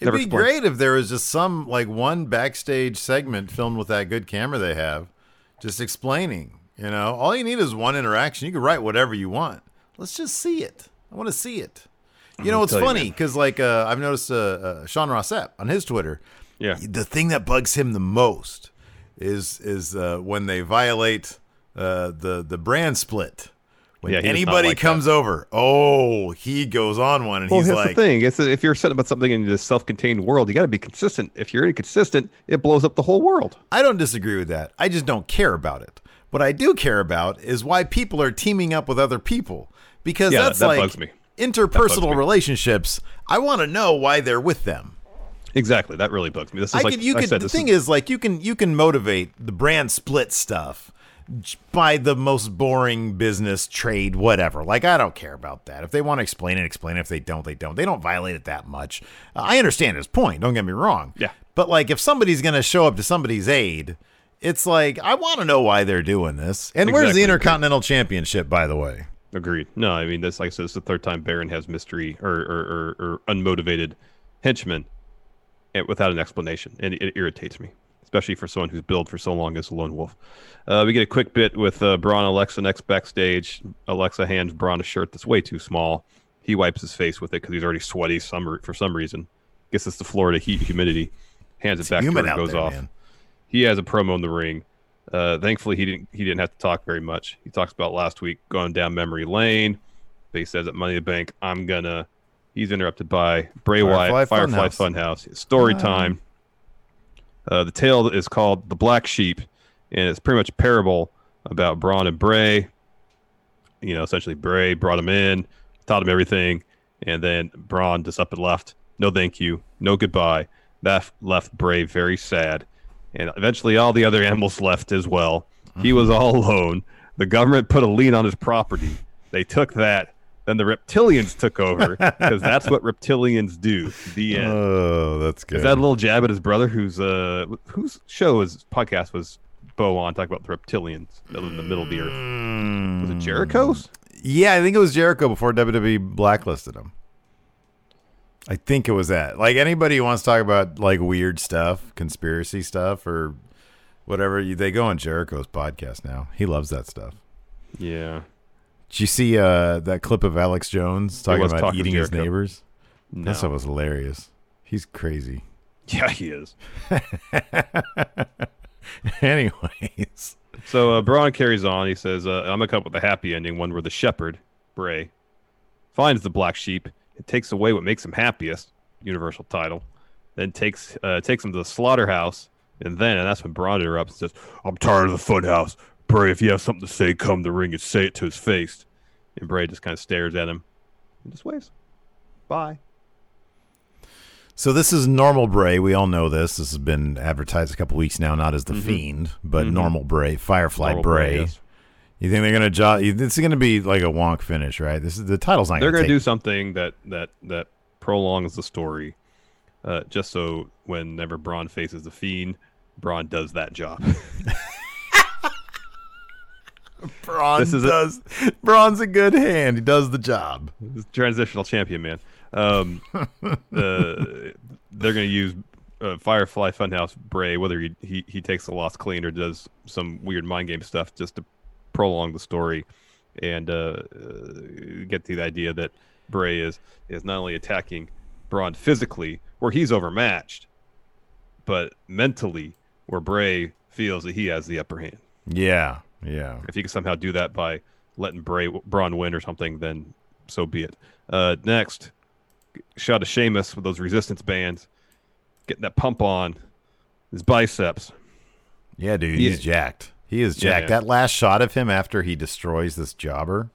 [SPEAKER 3] It'd be
[SPEAKER 4] explained.
[SPEAKER 3] great if there was just some like one backstage segment filmed with that good camera they have, just explaining. You know, all you need is one interaction. You can write whatever you want. Let's just see it. I want to see it. You know, it's funny because like uh, I've noticed uh, uh, Sean Ross Sapp on his Twitter.
[SPEAKER 4] Yeah.
[SPEAKER 3] The thing that bugs him the most is is uh, when they violate uh, the the brand split. When
[SPEAKER 4] Yeah,
[SPEAKER 3] anybody
[SPEAKER 4] like that.
[SPEAKER 3] comes over, oh, he goes on one and
[SPEAKER 4] Well,
[SPEAKER 3] he's
[SPEAKER 4] that's
[SPEAKER 3] like,
[SPEAKER 4] the thing. It's if you're setting about something in this self-contained world, you got to be consistent. If you're inconsistent, it blows up the whole world.
[SPEAKER 3] I don't disagree with that. I just don't care about it. What I do care about is why people are teaming up with other people because
[SPEAKER 4] Yeah,
[SPEAKER 3] that's
[SPEAKER 4] that
[SPEAKER 3] like interpersonal
[SPEAKER 4] me.
[SPEAKER 3] relationships. I want to know why they're with them.
[SPEAKER 4] Exactly. That really bugs me. This is
[SPEAKER 3] I
[SPEAKER 4] like
[SPEAKER 3] you
[SPEAKER 4] I
[SPEAKER 3] could.
[SPEAKER 4] said,
[SPEAKER 3] The thing
[SPEAKER 4] is,
[SPEAKER 3] is, like, you can you can motivate the brand split stuff by the most boring business trade, whatever. Like, I don't care about that. If they want to explain it, explain it. If they don't, they don't. They don't violate it that much. Uh, I understand his point. Don't get me wrong.
[SPEAKER 4] Yeah.
[SPEAKER 3] But like, if somebody's gonna show up to somebody's aid, it's like I want to know why they're doing this. And where's the Intercontinental Championship, by the way?
[SPEAKER 4] agreed. No, I mean this. Like I said, it's the third time Baron has mystery or or, or, or unmotivated henchmen without an explanation, and it, irritates me, especially for someone who's billed for so long as a lone wolf. Uh, we get a quick bit with uh, Braun Alexa next backstage. Alexa hands Braun a shirt that's way too small. He wipes his face with it because he's already sweaty some, for some reason. Guess it's the Florida heat humidity. Hands it back to her goes
[SPEAKER 3] there,
[SPEAKER 4] off.
[SPEAKER 3] man.
[SPEAKER 4] He has a promo in the ring. Uh, thankfully, he didn't. He didn't have to talk very much. He talks about last week going down memory lane. But he says at Money in the Bank, "I'm gonna." He's interrupted by Bray
[SPEAKER 3] Firefly
[SPEAKER 4] Wyatt, Firefly
[SPEAKER 3] Funhouse.
[SPEAKER 4] Funhouse. Story time. Uh, the tale is called "The Black Sheep," and it's pretty much a parable about Braun and Bray. You know, essentially, Bray brought him in, taught him everything, and then Braun just up and left. No, thank you. No, goodbye. That left Bray very sad, and eventually, all the other animals left as well. He was all alone. The government put a lien on his property. They took that. Then the reptilians took over because that's what reptilians do. The end.
[SPEAKER 3] Oh, that's good.
[SPEAKER 4] Is that a little jab at his brother, whose uh, whose show his podcast was Bo on talking about the reptilians in the middle of the earth? Was it Jericho's?
[SPEAKER 3] Yeah, I think it was Jericho before WWE blacklisted him. I think it was that. Like anybody who wants to talk about like weird stuff, conspiracy stuff, or whatever, you- they go on Jericho's podcast now. He loves that stuff.
[SPEAKER 4] Yeah.
[SPEAKER 3] Did you see uh, that clip of Alex Jones talking about
[SPEAKER 4] talking
[SPEAKER 3] eating his neighbors?
[SPEAKER 4] No.
[SPEAKER 3] That stuff was hilarious. He's crazy.
[SPEAKER 4] Yeah, he is.
[SPEAKER 3] Anyways,
[SPEAKER 4] So uh, Braun carries on. He says, uh, "I'm gonna come up with a happy ending, one where the shepherd, Bray, finds the black sheep and takes away what makes him happiest, Universal title, then takes uh, takes him to the slaughterhouse, and then and that's when Braun interrupts and says, "I'm tired of the funhouse, Bray. If you have something to say, come to the ring and say it to his face." And Bray just kind of stares at him and just waves. Bye.
[SPEAKER 3] So this is normal Bray. We all know this. This has been advertised a couple weeks now, not as the Fiend, but normal Bray, Firefly
[SPEAKER 4] Normal
[SPEAKER 3] Bray.
[SPEAKER 4] yes.
[SPEAKER 3] You think they're gonna jo- you- This is gonna be like a wonk finish, right? This is the title's not.
[SPEAKER 4] They're
[SPEAKER 3] gonna
[SPEAKER 4] gonna do something that that that prolongs the story, uh, just so whenever Braun faces the Fiend, Braun does that job.
[SPEAKER 3] Braun
[SPEAKER 4] This is a-
[SPEAKER 3] does. Braun's a good hand. He does the job.
[SPEAKER 4] Transitional champion, man. Um, uh, they're going to use uh, Firefly Funhouse Bray, whether he, he he takes the loss clean or does some weird mind game stuff just to prolong the story and uh, uh, get to the idea that Bray is is not only attacking Braun physically, where he's overmatched, but mentally, where Bray feels that he has the upper hand.
[SPEAKER 3] Yeah, yeah.
[SPEAKER 4] If he can somehow do that by letting Bray Braun win or something, then so be it. Uh, next, shot of Sheamus with those resistance bands, getting that pump on his biceps.
[SPEAKER 3] Yeah, dude, he's jacked. He is
[SPEAKER 4] Yeah,
[SPEAKER 3] jacked.
[SPEAKER 4] yeah.
[SPEAKER 3] That last shot of him after he destroys this jobber.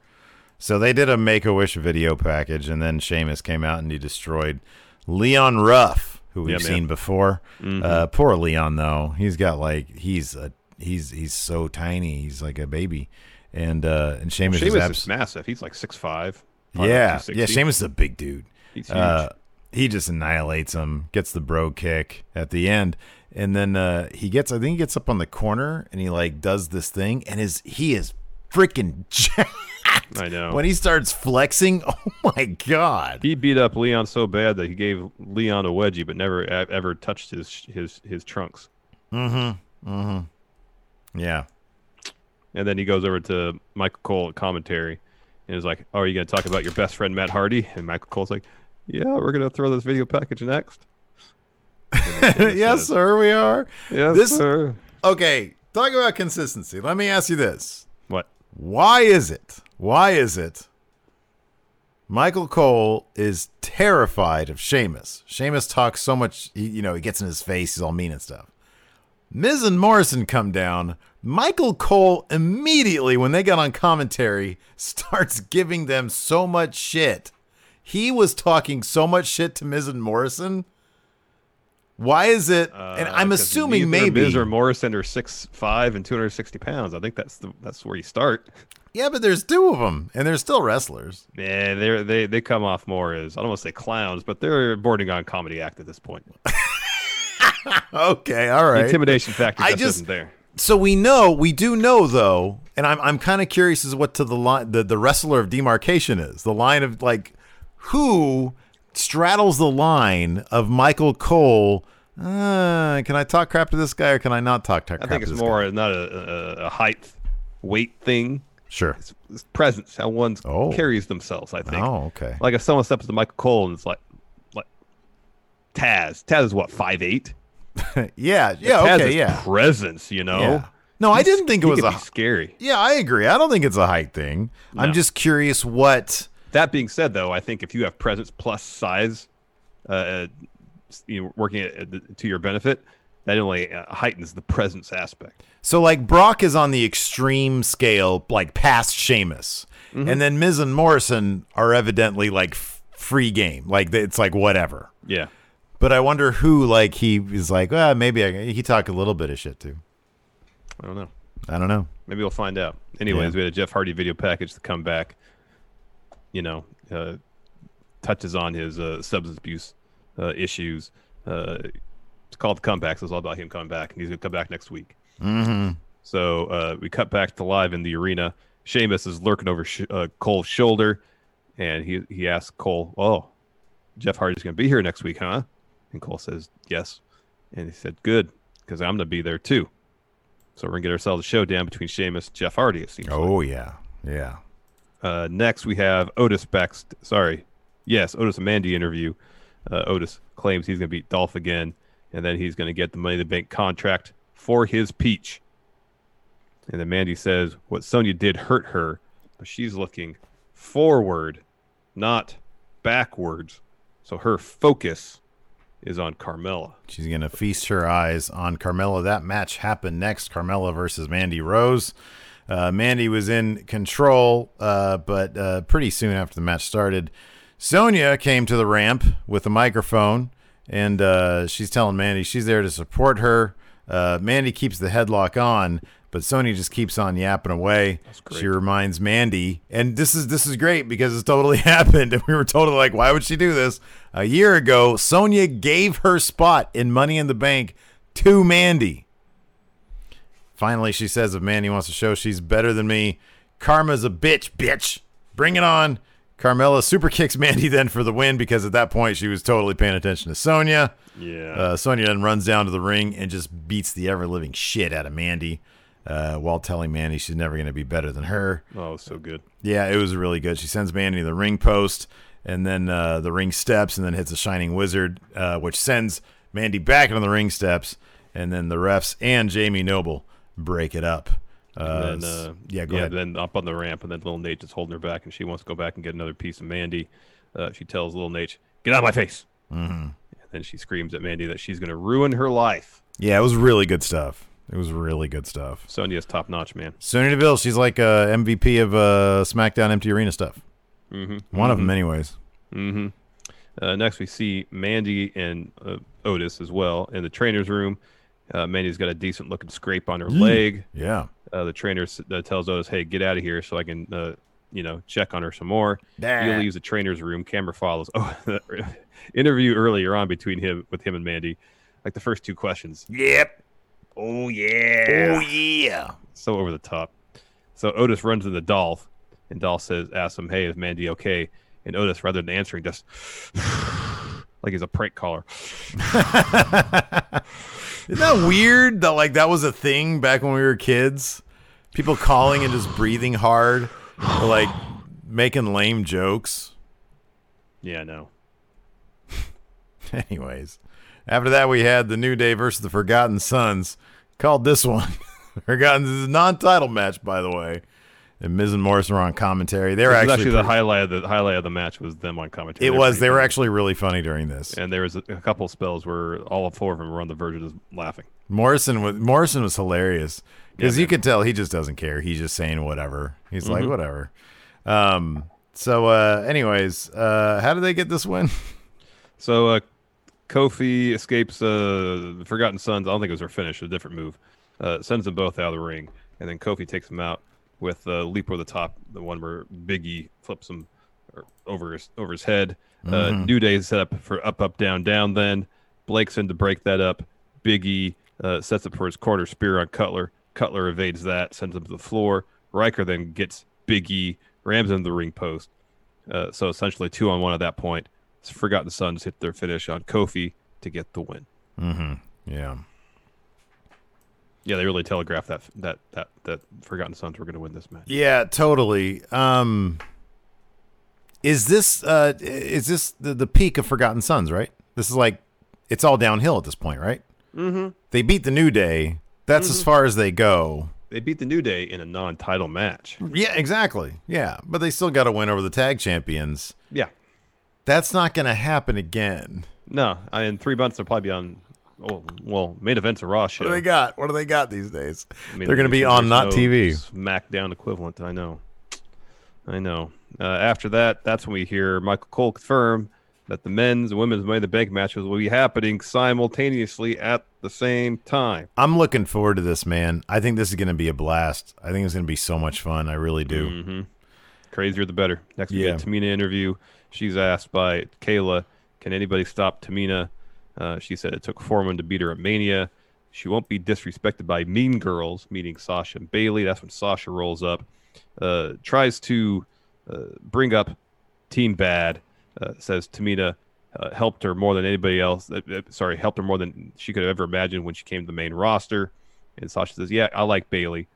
[SPEAKER 3] So they did a Make a Wish video package, and then Sheamus came out and he destroyed Leon Ruff, who we've
[SPEAKER 4] Yeah. Mm-hmm.
[SPEAKER 3] seen before. Uh, poor Leon though, he's got like he's a he's he's so tiny. He's like a baby, and uh, and Sheamus,
[SPEAKER 4] Sheamus
[SPEAKER 3] is
[SPEAKER 4] is
[SPEAKER 3] abs-
[SPEAKER 4] massive. He's like six five.
[SPEAKER 3] yeah yeah. Sheamus is a big dude.
[SPEAKER 4] He's huge.
[SPEAKER 3] Uh, he just annihilates him, gets the bro kick at the end, and then uh, he gets. I think he gets up on the corner and he like does this thing, and his he is freaking jacked.
[SPEAKER 4] I know.
[SPEAKER 3] When he starts flexing, oh my god!
[SPEAKER 4] He beat up Leon so bad that he gave Leon a wedgie, but never ever touched his his his trunks. Mm hmm. Mm hmm.
[SPEAKER 3] Yeah,
[SPEAKER 4] And then he goes over to Michael Cole at commentary, and is like, "Oh, are you going to talk about your best friend Matt Hardy?" And Michael Cole's like, "Yeah, we're going to throw this video package next."
[SPEAKER 3] yes, sir, we are.
[SPEAKER 4] Yes,
[SPEAKER 3] This-
[SPEAKER 4] sir.
[SPEAKER 3] Okay, talk about consistency. Let me ask you this:
[SPEAKER 4] What?
[SPEAKER 3] Why is it? Why is it? Michael Cole is terrified of Sheamus. Sheamus talks so much, he, you know, he gets in his face, he's all mean and stuff. Miz and Morrison come down. Michael Cole immediately, when they got on commentary, starts giving them so much shit. He was talking so much shit to Miz and Morrison. Why is it? and I'm
[SPEAKER 4] Uh,
[SPEAKER 3] assuming maybe.
[SPEAKER 4] Miz or Morrison are six five and two hundred sixty pounds. I think that's the that's where you start.
[SPEAKER 3] yeah, but there's two of them, and they're still wrestlers.
[SPEAKER 4] Yeah, they they they come off more as I don't want to say clowns, but they're bordering on comedy act at this point.
[SPEAKER 3] Okay, all right.
[SPEAKER 4] The intimidation factor
[SPEAKER 3] I
[SPEAKER 4] just,
[SPEAKER 3] just-
[SPEAKER 4] isn't there.
[SPEAKER 3] so we know we do know though and i'm, I'm kind of curious as what to the line the, the wrestler of demarcation is the line of like who straddles the line of michael cole uh, can i talk crap to this guy or can i not talk crap
[SPEAKER 4] I think it's more
[SPEAKER 3] guy?
[SPEAKER 4] not a, a, a height weight thing.
[SPEAKER 3] sure
[SPEAKER 4] It's, it's presence, how one
[SPEAKER 3] Oh.
[SPEAKER 4] carries themselves. I think.
[SPEAKER 3] oh okay
[SPEAKER 4] Like if someone steps to Michael Cole and it's like, like Taz. Taz is what five eight.
[SPEAKER 3] yeah yeah
[SPEAKER 4] Taz
[SPEAKER 3] okay yeah
[SPEAKER 4] presence. You know.
[SPEAKER 3] yeah no i didn't think it was a
[SPEAKER 4] scary.
[SPEAKER 3] yeah i agree i don't think it's a height thing i'm just curious what
[SPEAKER 4] That being said, though, I think if you have presence plus size, uh, you know, working at, at the, to your benefit, that only uh, heightens the presence aspect.
[SPEAKER 3] So like Brock is on the extreme scale, like past Sheamus,
[SPEAKER 4] Mm-hmm.
[SPEAKER 3] and then Miz and Morrison are evidently like f- free game, like it's like whatever.
[SPEAKER 4] Yeah.
[SPEAKER 3] But I wonder who like he is like. Well, maybe I, he talk a little bit of shit too.
[SPEAKER 4] I don't know.
[SPEAKER 3] I don't know.
[SPEAKER 4] Maybe we'll find out. Anyways,
[SPEAKER 3] Yeah.
[SPEAKER 4] we had a Jeff Hardy video package to come back. You know, uh, touches on his uh, substance abuse uh, issues. Uh, it's called the comeback. So it's all about him coming back, and he's gonna come back next week.
[SPEAKER 3] Mm-hmm.
[SPEAKER 4] So uh, we cut back to live in the arena. Sheamus is lurking over sh- uh, Cole's shoulder, and he he asks Cole, "Oh, Jeff Hardy's going to be here next week, huh?" And Cole says, "Yes." And he said, "Good, because I'm going to be there too." So we're going to get ourselves a showdown between Sheamus and Jeff Hardy. It seems. like.
[SPEAKER 3] Oh yeah, yeah.
[SPEAKER 4] Uh, next, we have Otis back. Sorry, yes, Otis and Mandy interview. Uh, Otis claims he's going to beat Dolph again, and then he's going to get the Money in the Bank contract for his peach. And then Mandy says what Sonya did hurt her, but she's looking forward, not backwards. So her focus is on Carmella.
[SPEAKER 3] She's gonna feast her eyes on Carmella. That match happened next. Carmella versus Mandy Rose. Uh, Mandy was in control, uh, but uh, pretty soon after the match started, Sonya came to the ramp with a microphone, and uh, she's telling Mandy she's there to support her. Uh, Mandy keeps the headlock on, but Sonya just keeps on yapping away. She reminds Mandy, and this is this is great because it's totally happened, and we were totally like, why would she do this? A year ago, Sonya gave her spot in Money in the Bank to Mandy. Finally, she says if Mandy wants to show she's better than me, Karma's a bitch, bitch. Bring it on. Carmella super kicks Mandy then for the win because at that point she was totally paying attention to Sonya.
[SPEAKER 4] Yeah.
[SPEAKER 3] Uh, Sonya then runs down to the ring and just beats the ever living shit out of Mandy uh, while telling Mandy she's never going to be better than her.
[SPEAKER 4] oh, it was so good.
[SPEAKER 3] Yeah, it was really good. She sends Mandy to the ring post and then uh, the ring steps and then hits a Shining Wizard, uh, which sends Mandy back into the ring steps. And then the refs and Jamie Noble break it up. Uh,
[SPEAKER 4] And then, uh,
[SPEAKER 3] yeah, go
[SPEAKER 4] yeah,
[SPEAKER 3] ahead.
[SPEAKER 4] then up on the ramp, and then little Nate just holding her back, and she wants to go back and get another piece of Mandy. Uh, she tells little Nate, "Get out of my face!" Mm-hmm. And then she screams at Mandy that she's going to ruin her life.
[SPEAKER 3] Yeah, it was really good stuff. It was really good stuff.
[SPEAKER 4] Sonya's top notch, man.
[SPEAKER 3] Sonya Deville, she's like uh, MVP of uh, SmackDown Empty Arena stuff.
[SPEAKER 4] Mm-hmm.
[SPEAKER 3] One of them, anyways.
[SPEAKER 4] Mm-hmm. Uh, next, we see Mandy and uh, Otis as well in the trainer's room. Uh, Mandy's got a decent looking scrape on her leg.
[SPEAKER 3] Yeah.
[SPEAKER 4] Uh, the trainer uh, tells Otis, "Hey, get out of here, so I can, uh, you know, check on her some more." He
[SPEAKER 3] Nah.
[SPEAKER 4] leaves the trainer's room. Camera follows. Oh, interview earlier on between him with him and Mandy, like the first two questions.
[SPEAKER 3] Yep.
[SPEAKER 4] Oh yeah.
[SPEAKER 3] Oh yeah.
[SPEAKER 4] so over the top. So Otis runs to the Dolph, and Dolph says, asks him, "Hey, is Mandy okay?" And Otis, rather than answering, just like he's a prank caller.
[SPEAKER 3] Isn't that weird that like that was a thing back when we were kids? People calling and just breathing hard, or like making lame jokes.
[SPEAKER 4] Yeah, no.
[SPEAKER 3] Anyways, after that we had the New Day versus the Forgotten Sons. Called this one Forgotten. This is a non-title match, by the way. And Miz and Morrison were on commentary. They were actually,
[SPEAKER 4] actually the
[SPEAKER 3] pretty-
[SPEAKER 4] highlight of the highlight of the match was them on commentary.
[SPEAKER 3] It
[SPEAKER 4] They're
[SPEAKER 3] was. They were actually really funny during this.
[SPEAKER 4] and there was a, a couple spells where all four of them were on the verge of just laughing.
[SPEAKER 3] Morrison was Morrison was hilarious because
[SPEAKER 4] Yeah,
[SPEAKER 3] you could tell he just doesn't care. He's just saying whatever. He's
[SPEAKER 4] Mm-hmm.
[SPEAKER 3] like whatever. Um. So, uh, anyways, uh, how did they get this win?
[SPEAKER 4] So uh, Kofi escapes uh, the Forgotten Sons. I don't think it was her finish, a different move. Uh, sends them both out of the ring, and then Kofi takes them out with uh, leap over the top, the one where Biggie flips him over his over his head. Uh, New Day is set up for up, up, down, down. Then Blake's in to break that up. Biggie uh, sets up for his corner spear on Cutler. Cutler evades that, sends him to the floor. Ryker then gets Biggie, rams him to the ring post. Uh, so essentially two on one at that point. Forgotten Sons hit their finish on Kofi to get the win. Mm-hmm.
[SPEAKER 3] Yeah.
[SPEAKER 4] Yeah, they really telegraphed that that that that Forgotten Sons were going to win this match.
[SPEAKER 3] Yeah, totally. Um, is this uh, is this the, the peak of Forgotten Sons? Right. This is like it's all downhill at this point, right? Mm-hmm. They beat the New Day. That's as far as they go.
[SPEAKER 4] They beat the New Day in a non-title match.
[SPEAKER 3] Yeah, exactly. Yeah, but they still got to win over the tag champions.
[SPEAKER 4] Yeah,
[SPEAKER 3] That's not going to happen again.
[SPEAKER 4] no, I, in three months they'll probably be on. Oh, well, main event's a Raw show.
[SPEAKER 3] What do they got? What do they got these days?
[SPEAKER 4] I mean,
[SPEAKER 3] They're going to be on not
[SPEAKER 4] no
[SPEAKER 3] TV.
[SPEAKER 4] SmackDown equivalent. I know. I know. Uh, after that, that's when we hear Michael Cole confirm that the men's and women's Money in the Bank matches will be happening simultaneously at the same time.
[SPEAKER 3] I'm looking forward to this, man. I think this is going to be a blast. I think it's going to be so much fun. I really do.
[SPEAKER 4] Mm-hmm. Crazier the better. Next we
[SPEAKER 3] Yeah.
[SPEAKER 4] get Tamina interview. She's asked by Kayla, "Can anybody stop Tamina?" Uh, she said it took Foreman to beat her at Mania. She won't be disrespected by Mean Girls, meaning Sasha and Bayley. That's when Sasha rolls up, uh, tries to uh, bring up Team Bad. Uh, says Tamina uh, helped her more than anybody else. Uh, sorry, helped her more than she could have ever imagined when she came to the main roster. And Sasha says, "Yeah, I like Bayley."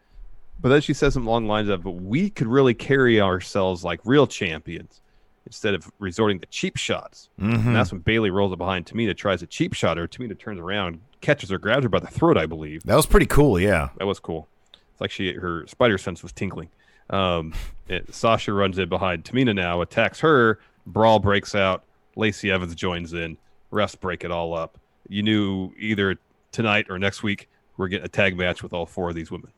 [SPEAKER 4] But then she says some long lines of, "But we could really carry ourselves like real champions instead of resorting to cheap shots." And that's when Bayley rolls up behind Tamina, tries a cheap shot her. Tamina turns around, catches her, grabs her by the throat, I believe.
[SPEAKER 3] That was pretty cool. Yeah.
[SPEAKER 4] That was cool. It's like she her spider sense was tinkling. Um, it- Sasha runs in behind Tamina now, attacks her. Brawl breaks out. Lacey Evans joins in. Refs break it all up. You knew either tonight or next week we're getting a tag match with all four of these women.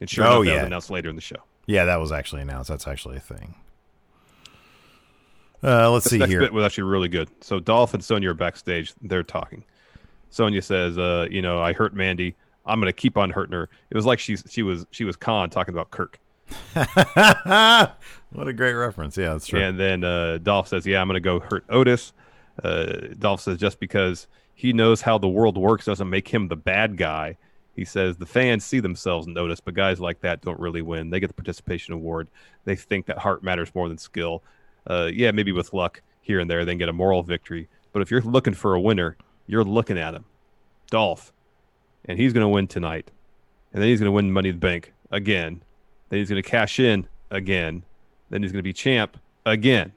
[SPEAKER 4] And sure
[SPEAKER 3] Oh,
[SPEAKER 4] enough, that
[SPEAKER 3] yeah.
[SPEAKER 4] was announced later in the show.
[SPEAKER 3] Yeah, that was actually announced. That's actually a thing. Uh, let's
[SPEAKER 4] This
[SPEAKER 3] see
[SPEAKER 4] next
[SPEAKER 3] here.
[SPEAKER 4] bit was actually really good. So Dolph and Sonya are backstage. They're talking. Sonya says, uh, "You know, I hurt Mandy. I'm gonna keep on hurting her." It was like she's she was she was Khan talking about Kirk.
[SPEAKER 3] what a great reference. Yeah, that's true.
[SPEAKER 4] And then uh, Dolph says, "Yeah, I'm going to go hurt Otis." Uh, Dolph says, "Just because he knows how the world works doesn't make him the bad guy." He says the fans see themselves in Otis, but guys like that don't really win. They get the participation award. They think that heart matters more than skill. Uh, yeah, maybe with luck here and there, then get a moral victory. But if you're looking for a winner, you're looking at him, Dolph, and he's going to win tonight, and then he's going to win Money in the Bank again. Then he's going to cash in again. Then he's going to be champ again.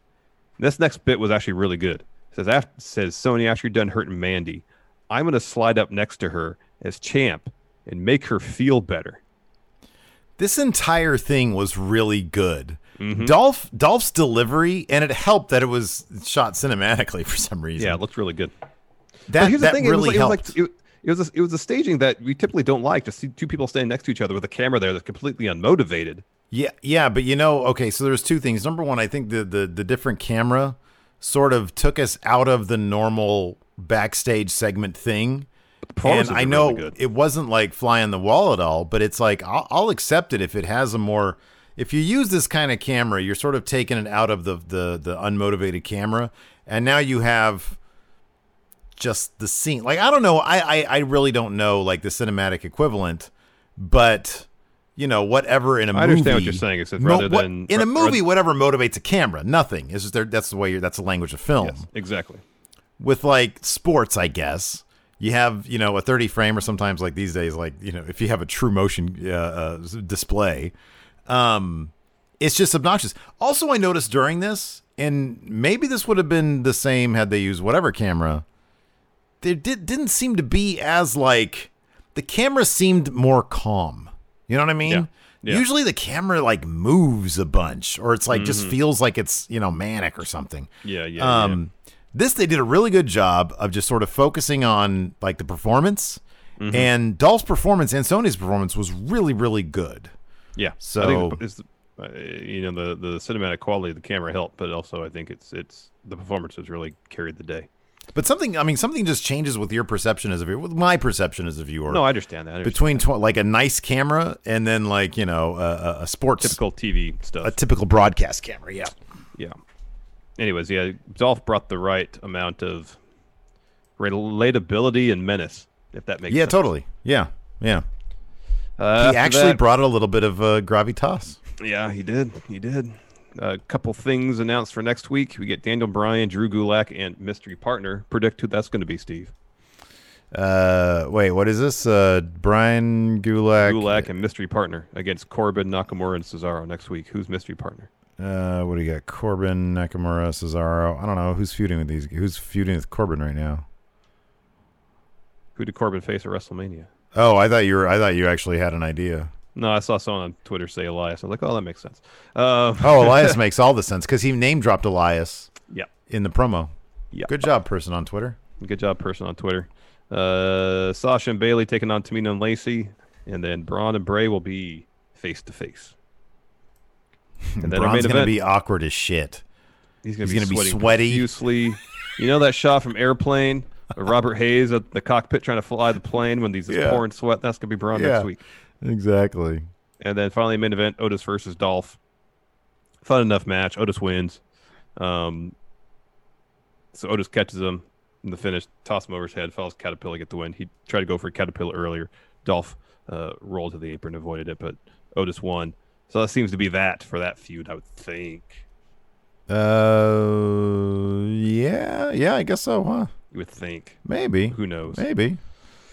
[SPEAKER 4] This next bit was actually really good. It says after, says Sony after you're done hurting Mandy, I'm going to slide up next to her as champ and make her feel better.
[SPEAKER 3] This entire thing was really good.
[SPEAKER 4] Mhm.
[SPEAKER 3] Dolph Dolph's delivery, and it helped that it was shot cinematically for some reason.
[SPEAKER 4] Yeah, it looked really good.
[SPEAKER 3] that
[SPEAKER 4] here's
[SPEAKER 3] that
[SPEAKER 4] the thing:
[SPEAKER 3] really
[SPEAKER 4] it was
[SPEAKER 3] helped.
[SPEAKER 4] It was like it, it was a, it was a staging that we typically don't like to see two people standing next to each other with a camera there that's completely unmotivated.
[SPEAKER 3] Yeah, yeah, but you know, okay, so there's two things. Number one, I think the the the different camera sort of took us out of the normal backstage segment thing. And I know
[SPEAKER 4] really
[SPEAKER 3] it wasn't like fly on the wall at all, but it's like I'll, I'll accept it if it has a more. If you use this kind of camera, you're sort of taking it out of the the the unmotivated camera, and now you have just the scene. Like I don't know, I I, I really don't know like the cinematic equivalent, but you know whatever in a
[SPEAKER 4] I
[SPEAKER 3] movie.
[SPEAKER 4] I understand what you're saying. It's rather than-
[SPEAKER 3] in a movie, whatever motivates a camera, nothing. It's just there. That's the way. You're, that's the language of film.
[SPEAKER 4] Yes, exactly.
[SPEAKER 3] With like sports, I guess you have you know a 30 frame or sometimes like these days, like you know if you have a true motion uh, uh, display, um, it's just obnoxious. Also, I noticed during this, and maybe this would have been the same had they used whatever camera. There did, didn't seem to be as like the camera seemed more calm. You know what I mean?
[SPEAKER 4] Yeah. Yeah.
[SPEAKER 3] Usually the camera like moves a bunch, or it's like just
[SPEAKER 4] Mhm.
[SPEAKER 3] feels like it's you know manic or something.
[SPEAKER 4] Yeah, yeah,
[SPEAKER 3] Um, this they did a really good job of just sort of focusing on like the performance,
[SPEAKER 4] Mhm.
[SPEAKER 3] and Dolph's performance and Sony's performance was really really good.
[SPEAKER 4] Yeah. I
[SPEAKER 3] So
[SPEAKER 4] think it's, uh, you know the the cinematic quality of the camera helped, but also I think it's it's the performances really carried the day.
[SPEAKER 3] But something, I mean, something just changes with your perception as a viewer, with my perception as a viewer.
[SPEAKER 4] No, I understand that. I understand
[SPEAKER 3] Between tw- like a nice camera and then like you know a, a- sports
[SPEAKER 4] Typical TV stuff.
[SPEAKER 3] a typical broadcast camera. Yeah.
[SPEAKER 4] Yeah. Anyways, yeah, Dolph brought the right amount of relatability and menace, if that makes sense.
[SPEAKER 3] yeah,
[SPEAKER 4] sense.
[SPEAKER 3] totally. Yeah, yeah.
[SPEAKER 4] Uh,
[SPEAKER 3] he actually
[SPEAKER 4] that-
[SPEAKER 3] brought a little bit of uh, gravitas.
[SPEAKER 4] Yeah, he did. He did. A couple things announced for next week. We get Daniel Bryan, Drew Gulak, and mystery partner. Predict who that's going to be, Steve.
[SPEAKER 3] Uh, wait, what is this? Uh, Bryan Gulak.
[SPEAKER 4] Gulak and mystery partner against Corbin, Nakamura, and Cesaro next week. Who's mystery partner?
[SPEAKER 3] Uh, what do you got? Corbin, Nakamura, Cesaro. I don't know who's feuding with these. Who's feuding with Corbin right now?
[SPEAKER 4] Who did Corbin face at WrestleMania?
[SPEAKER 3] Oh, I thought you were. I thought you actually had an idea.
[SPEAKER 4] No, I saw someone on Twitter say Elias. I was like, oh, that makes sense. Um,
[SPEAKER 3] Oh, Elias makes all the sense because he name dropped Elias.
[SPEAKER 4] Yeah.
[SPEAKER 3] In the promo.
[SPEAKER 4] Yeah.
[SPEAKER 3] Good job, person on Twitter.
[SPEAKER 4] Good job, person on Twitter. Uh, Sasha and Bayley taking on Tamina and Lacey, and then Braun and Bray will be face to face. And then
[SPEAKER 3] Braun's gonna be awkward as shit.
[SPEAKER 4] he's gonna,
[SPEAKER 3] he's
[SPEAKER 4] be,
[SPEAKER 3] gonna be sweaty.
[SPEAKER 4] profusely. You know that shot from Airplane, Robert Hays at the cockpit trying to fly the plane when he's
[SPEAKER 3] Yeah.
[SPEAKER 4] pouring sweat. That's gonna be Braun
[SPEAKER 3] Yeah.
[SPEAKER 4] next week.
[SPEAKER 3] Exactly.
[SPEAKER 4] And then finally, main event: Otis versus Dolph. Fun enough match. Otis wins. Um, so Otis catches him in the finish, toss him over his head, follows Caterpillar, get the win. He tried to go for a Caterpillar earlier. Dolph uh, rolled to the apron, avoided it, but Otis won. So that seems to be that for that feud, I would think.
[SPEAKER 3] Uh, yeah, yeah, I guess so, huh?
[SPEAKER 4] You would think.
[SPEAKER 3] Maybe.
[SPEAKER 4] Who knows?
[SPEAKER 3] Maybe.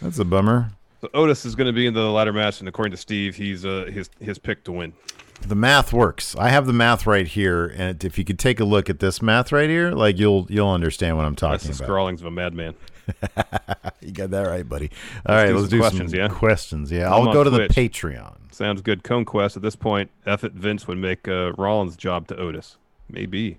[SPEAKER 3] That's a bummer.
[SPEAKER 4] So Otis is going to be in the ladder match, and according to Steve, he's uh, his his pick to win.
[SPEAKER 3] The math works. I have the math right here, and if you could take a look at this math right here, like you'll you'll understand what I'm
[SPEAKER 4] That's
[SPEAKER 3] talking
[SPEAKER 4] the
[SPEAKER 3] about.
[SPEAKER 4] scrawlings of a madman.
[SPEAKER 3] you got that right, buddy. All
[SPEAKER 4] Let's
[SPEAKER 3] right,
[SPEAKER 4] do
[SPEAKER 3] let's
[SPEAKER 4] some
[SPEAKER 3] do
[SPEAKER 4] questions,
[SPEAKER 3] some
[SPEAKER 4] yeah?
[SPEAKER 3] questions. Yeah, I'll go to
[SPEAKER 4] Twitch.
[SPEAKER 3] the Patreon.
[SPEAKER 4] Sounds good. Conquest at this point. F it Vince would make uh, Rollins' job to Otis. Maybe.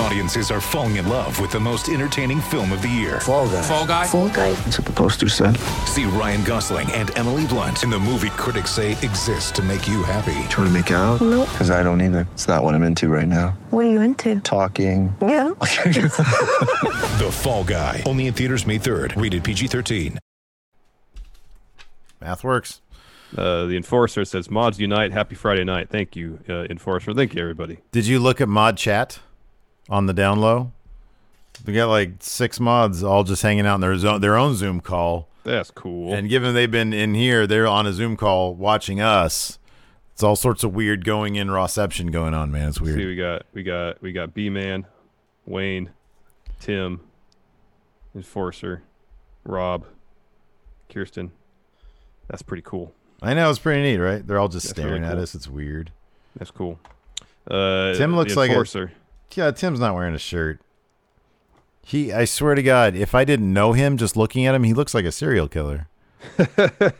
[SPEAKER 6] Audiences are falling in love with the most entertaining film of the year.
[SPEAKER 7] Fall guy.
[SPEAKER 6] Fall guy.
[SPEAKER 7] Fall guy. That's what the poster said.
[SPEAKER 6] See Ryan Gosling and Emily Blunt in the movie critics say exists to make you happy.
[SPEAKER 7] Trying to make it out?
[SPEAKER 8] Nope.
[SPEAKER 7] Because I don't either. It's not what I'm into right now.
[SPEAKER 8] What are you into?
[SPEAKER 7] Talking.
[SPEAKER 8] Yeah.
[SPEAKER 6] The Fall Guy. Only in theaters May 3rd. Rated PG-13.
[SPEAKER 3] Math works.
[SPEAKER 4] Uh, the enforcer says, "Mods unite! Happy Friday night! Thank you, uh, enforcer. Thank you, everybody."
[SPEAKER 3] Did you look at mod chat on the down low? We got like six mods all just hanging out in their zone, their own Zoom call.
[SPEAKER 4] That's cool.
[SPEAKER 3] And given they've been in here, they're on a Zoom call watching us. It's all sorts of weird going in rawception going on, man. It's weird.
[SPEAKER 4] See, we got we got we got B Man, Wayne, Tim, enforcer, Rob, Kirsten. That's pretty cool.
[SPEAKER 3] I know it's pretty neat, right? They're all just
[SPEAKER 4] That's
[SPEAKER 3] staring
[SPEAKER 4] really
[SPEAKER 3] at us. It's weird.
[SPEAKER 4] That's cool. Uh,
[SPEAKER 3] Tim looks like a,
[SPEAKER 4] enforcer.
[SPEAKER 3] Yeah. Tim's not wearing a shirt. He, I swear to God, if I didn't know him, just looking at him, he looks like a serial killer.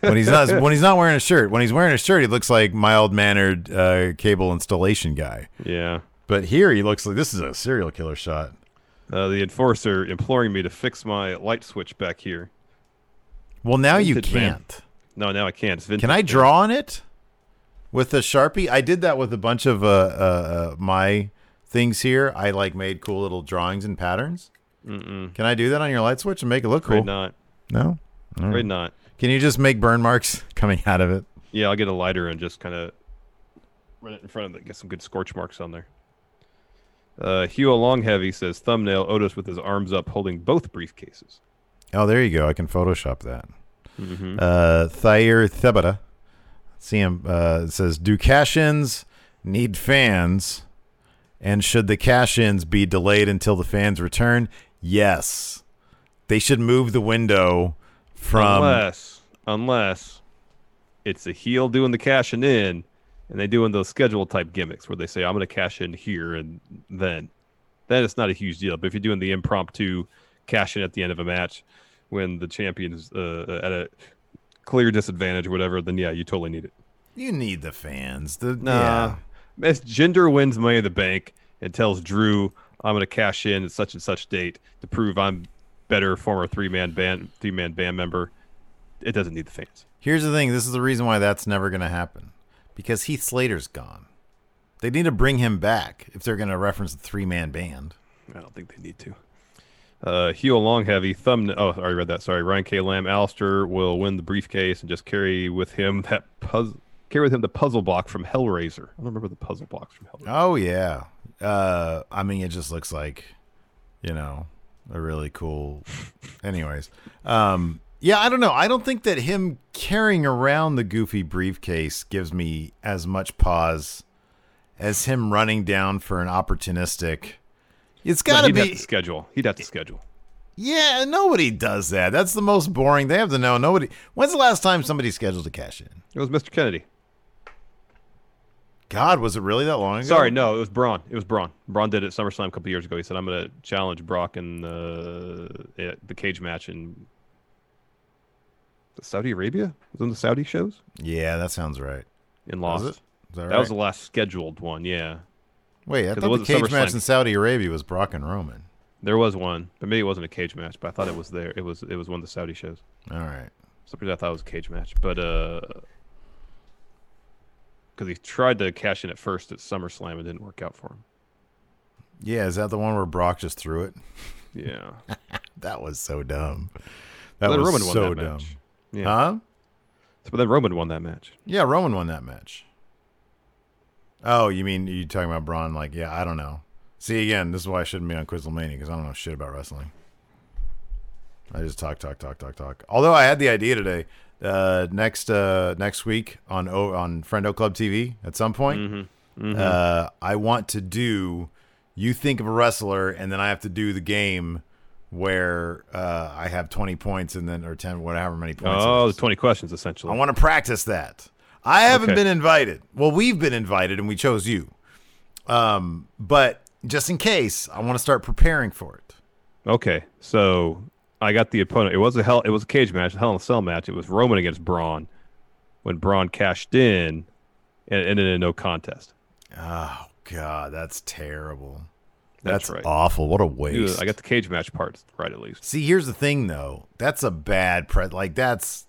[SPEAKER 3] when he's not when he's not wearing a shirt. When he's wearing a shirt, he looks like mild mannered uh, cable installation guy.
[SPEAKER 4] Yeah.
[SPEAKER 3] But here he looks like this is a serial killer shot.
[SPEAKER 4] Uh, the enforcer imploring me to fix my light switch back here.
[SPEAKER 3] Well, now you
[SPEAKER 4] Vintage man.
[SPEAKER 3] can't.
[SPEAKER 4] No, now I can't.
[SPEAKER 3] Can I draw on it with a sharpie? I did that with a bunch of uh, uh, uh, my things here. I like made cool little drawings and patterns.
[SPEAKER 4] Mm-mm.
[SPEAKER 3] Can I do that on your light switch and make it look
[SPEAKER 4] Afraid
[SPEAKER 3] cool?
[SPEAKER 4] not.
[SPEAKER 3] No, All
[SPEAKER 4] Afraid not.
[SPEAKER 3] Can you just make burn marks coming out of it?
[SPEAKER 4] Yeah, I'll get a lighter and just kind of run it in front of it. Get some good scorch marks on there. Uh, Hugh Longheavy says thumbnail Otis with his arms up holding both briefcases.
[SPEAKER 3] Oh, there you go. I can Photoshop that.
[SPEAKER 4] Mhm.
[SPEAKER 3] Uh, Thayer Thebata. See him. Uh, says, "Do cash-ins need fans? And should the cash-ins be delayed until the fans return? Yes. They should move the window from.
[SPEAKER 4] unless unless it's a heel doing the cashing in and they doing those schedule type gimmicks where they say I'm going to cash in here and then then it's not a huge deal. But if you're doing the impromptu cash in at the end of a match when the champion is uh, at a clear disadvantage or whatever, then yeah, you totally need it.
[SPEAKER 3] You need the fans. The,
[SPEAKER 4] Nah.
[SPEAKER 3] yeah.
[SPEAKER 4] If Jinder wins Money in the Bank and tells Drew, I'm going to cash in at such and such date to prove I'm better former three man band three man band member, it doesn't need the fans.
[SPEAKER 3] Here's the thing. This is the reason why that's never going to happen. Because Heath Slater's gone. They need to bring him back if they're going to reference the three-man band.
[SPEAKER 4] I don't think they need to. Uh, heel long heavy thumb. Oh, I already read that. Sorry. Ryan K. Lamb. Aleister will win the briefcase and just carry with him that puzzle. Carry with him the puzzle block from Hellraiser. I don't remember the puzzle blocks from Hellraiser.
[SPEAKER 3] Oh yeah. Uh, I mean, it just looks like, you know, a really cool. Anyways, um, yeah, I don't know. I don't think that him carrying around the goofy briefcase gives me as much pause as him running down for an opportunistic. It's got to
[SPEAKER 4] he'd
[SPEAKER 3] be
[SPEAKER 4] to schedule. He'd have to schedule.
[SPEAKER 3] Yeah, nobody does that. That's the most boring. They have to know nobody. When's the last time somebody scheduled to cash in?
[SPEAKER 4] It was Mr. Kennedy.
[SPEAKER 3] God, was it really that long ago?
[SPEAKER 4] Sorry, no, it was Braun. It was Braun. Braun did it at SummerSlam a couple years ago. He said, "I'm going to challenge Brock in the the cage match in Saudi Arabia." Was it in the Saudi shows?
[SPEAKER 3] Yeah, that sounds right.
[SPEAKER 4] In
[SPEAKER 3] Was
[SPEAKER 4] Lost.
[SPEAKER 3] Is that
[SPEAKER 4] that was the last scheduled one. Yeah.
[SPEAKER 3] Wait, I thought the cage match in Saudi Arabia was Brock and Roman.
[SPEAKER 4] There was one, but maybe it wasn't a cage match. But I thought it was there. It was it was one of the Saudi shows.
[SPEAKER 3] All right.
[SPEAKER 4] For some I thought it was a cage match, but uh, because he tried to cash in at first at SummerSlam, and didn't work out for him.
[SPEAKER 3] Yeah, is that the one where Brock just threw it?
[SPEAKER 4] Yeah.
[SPEAKER 3] that was so dumb. That was
[SPEAKER 4] Roman
[SPEAKER 3] so
[SPEAKER 4] that
[SPEAKER 3] dumb.
[SPEAKER 4] match. Yeah.
[SPEAKER 3] Huh?
[SPEAKER 4] But then Roman won that match.
[SPEAKER 3] Yeah, Roman won that match. Oh, you mean you talking about Braun? Like, yeah, I don't know. See, again, this is why I shouldn't be on Quizlemania because I don't know shit about wrestling. I just talk, talk, talk, talk, talk. Although I had the idea today, uh, next uh, next week on o- on Friendo Club TV at some point,
[SPEAKER 4] Mhm. Mhm.
[SPEAKER 3] Uh, I want to do. You think of a wrestler, and then I have to do the game where uh, I have twenty points and then or ten, whatever many points.
[SPEAKER 4] Oh, the twenty questions essentially.
[SPEAKER 3] I want to practice that. I haven't
[SPEAKER 4] Okay.
[SPEAKER 3] been invited. Well, we've been invited and we chose you. Um, but just in case, I want to start preparing for it.
[SPEAKER 4] Okay, so I got the opponent. It was a hell. It was a cage match, a Hell in a Cell match. It was Roman against Braun. When Braun cashed in, and it ended in no contest.
[SPEAKER 3] Oh God, that's terrible. That's,
[SPEAKER 4] right.
[SPEAKER 3] awful. What a waste.
[SPEAKER 4] I got the cage match part right at least.
[SPEAKER 3] See, here's the thing though. That's a bad pre like that's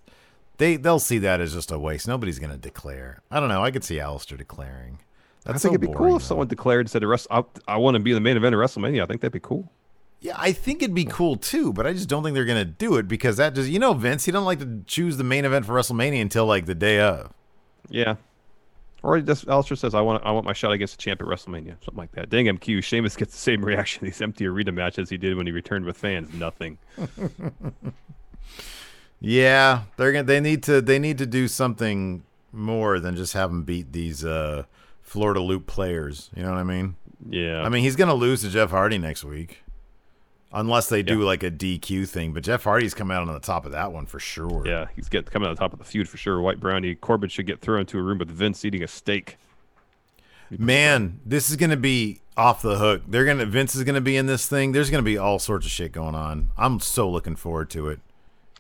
[SPEAKER 3] they they'll see that as just a waste. Nobody's gonna declare. I don't know. I could see Aleister declaring. That's
[SPEAKER 4] I
[SPEAKER 3] so
[SPEAKER 4] think it'd be
[SPEAKER 3] boring,
[SPEAKER 4] cool if someone declared said, "Rest- I, I want to be the main event of WrestleMania." I think that'd be cool.
[SPEAKER 3] Yeah, I think it'd be cool too, but I just don't think they're gonna do it because that just you know Vince, he don't like to choose the main event for WrestleMania until like the day of.
[SPEAKER 4] Yeah. Or just Aleister says, "I want I want my shot against the champ at WrestleMania," something like that. Dang MQ, Sheamus gets the same reaction to these empty arena matches he did when he returned with fans. Nothing.
[SPEAKER 3] Yeah, they're gonna they need to they need to do something more than just have him beat these uh Florida Loop players. You know what I mean?
[SPEAKER 4] Yeah.
[SPEAKER 3] I mean he's gonna lose to Jeff Hardy next week. Unless they do like a DQ thing, but Jeff Hardy's come out on the top of that one for sure.
[SPEAKER 4] Yeah, he's get coming out on the top of the feud for sure. White Brownie Corbin should get thrown into a room with Vince eating a steak.
[SPEAKER 3] Man, this is gonna be off the hook. They're gonna Vince is gonna be in this thing. There's gonna be all sorts of shit going on. I'm so looking forward to it.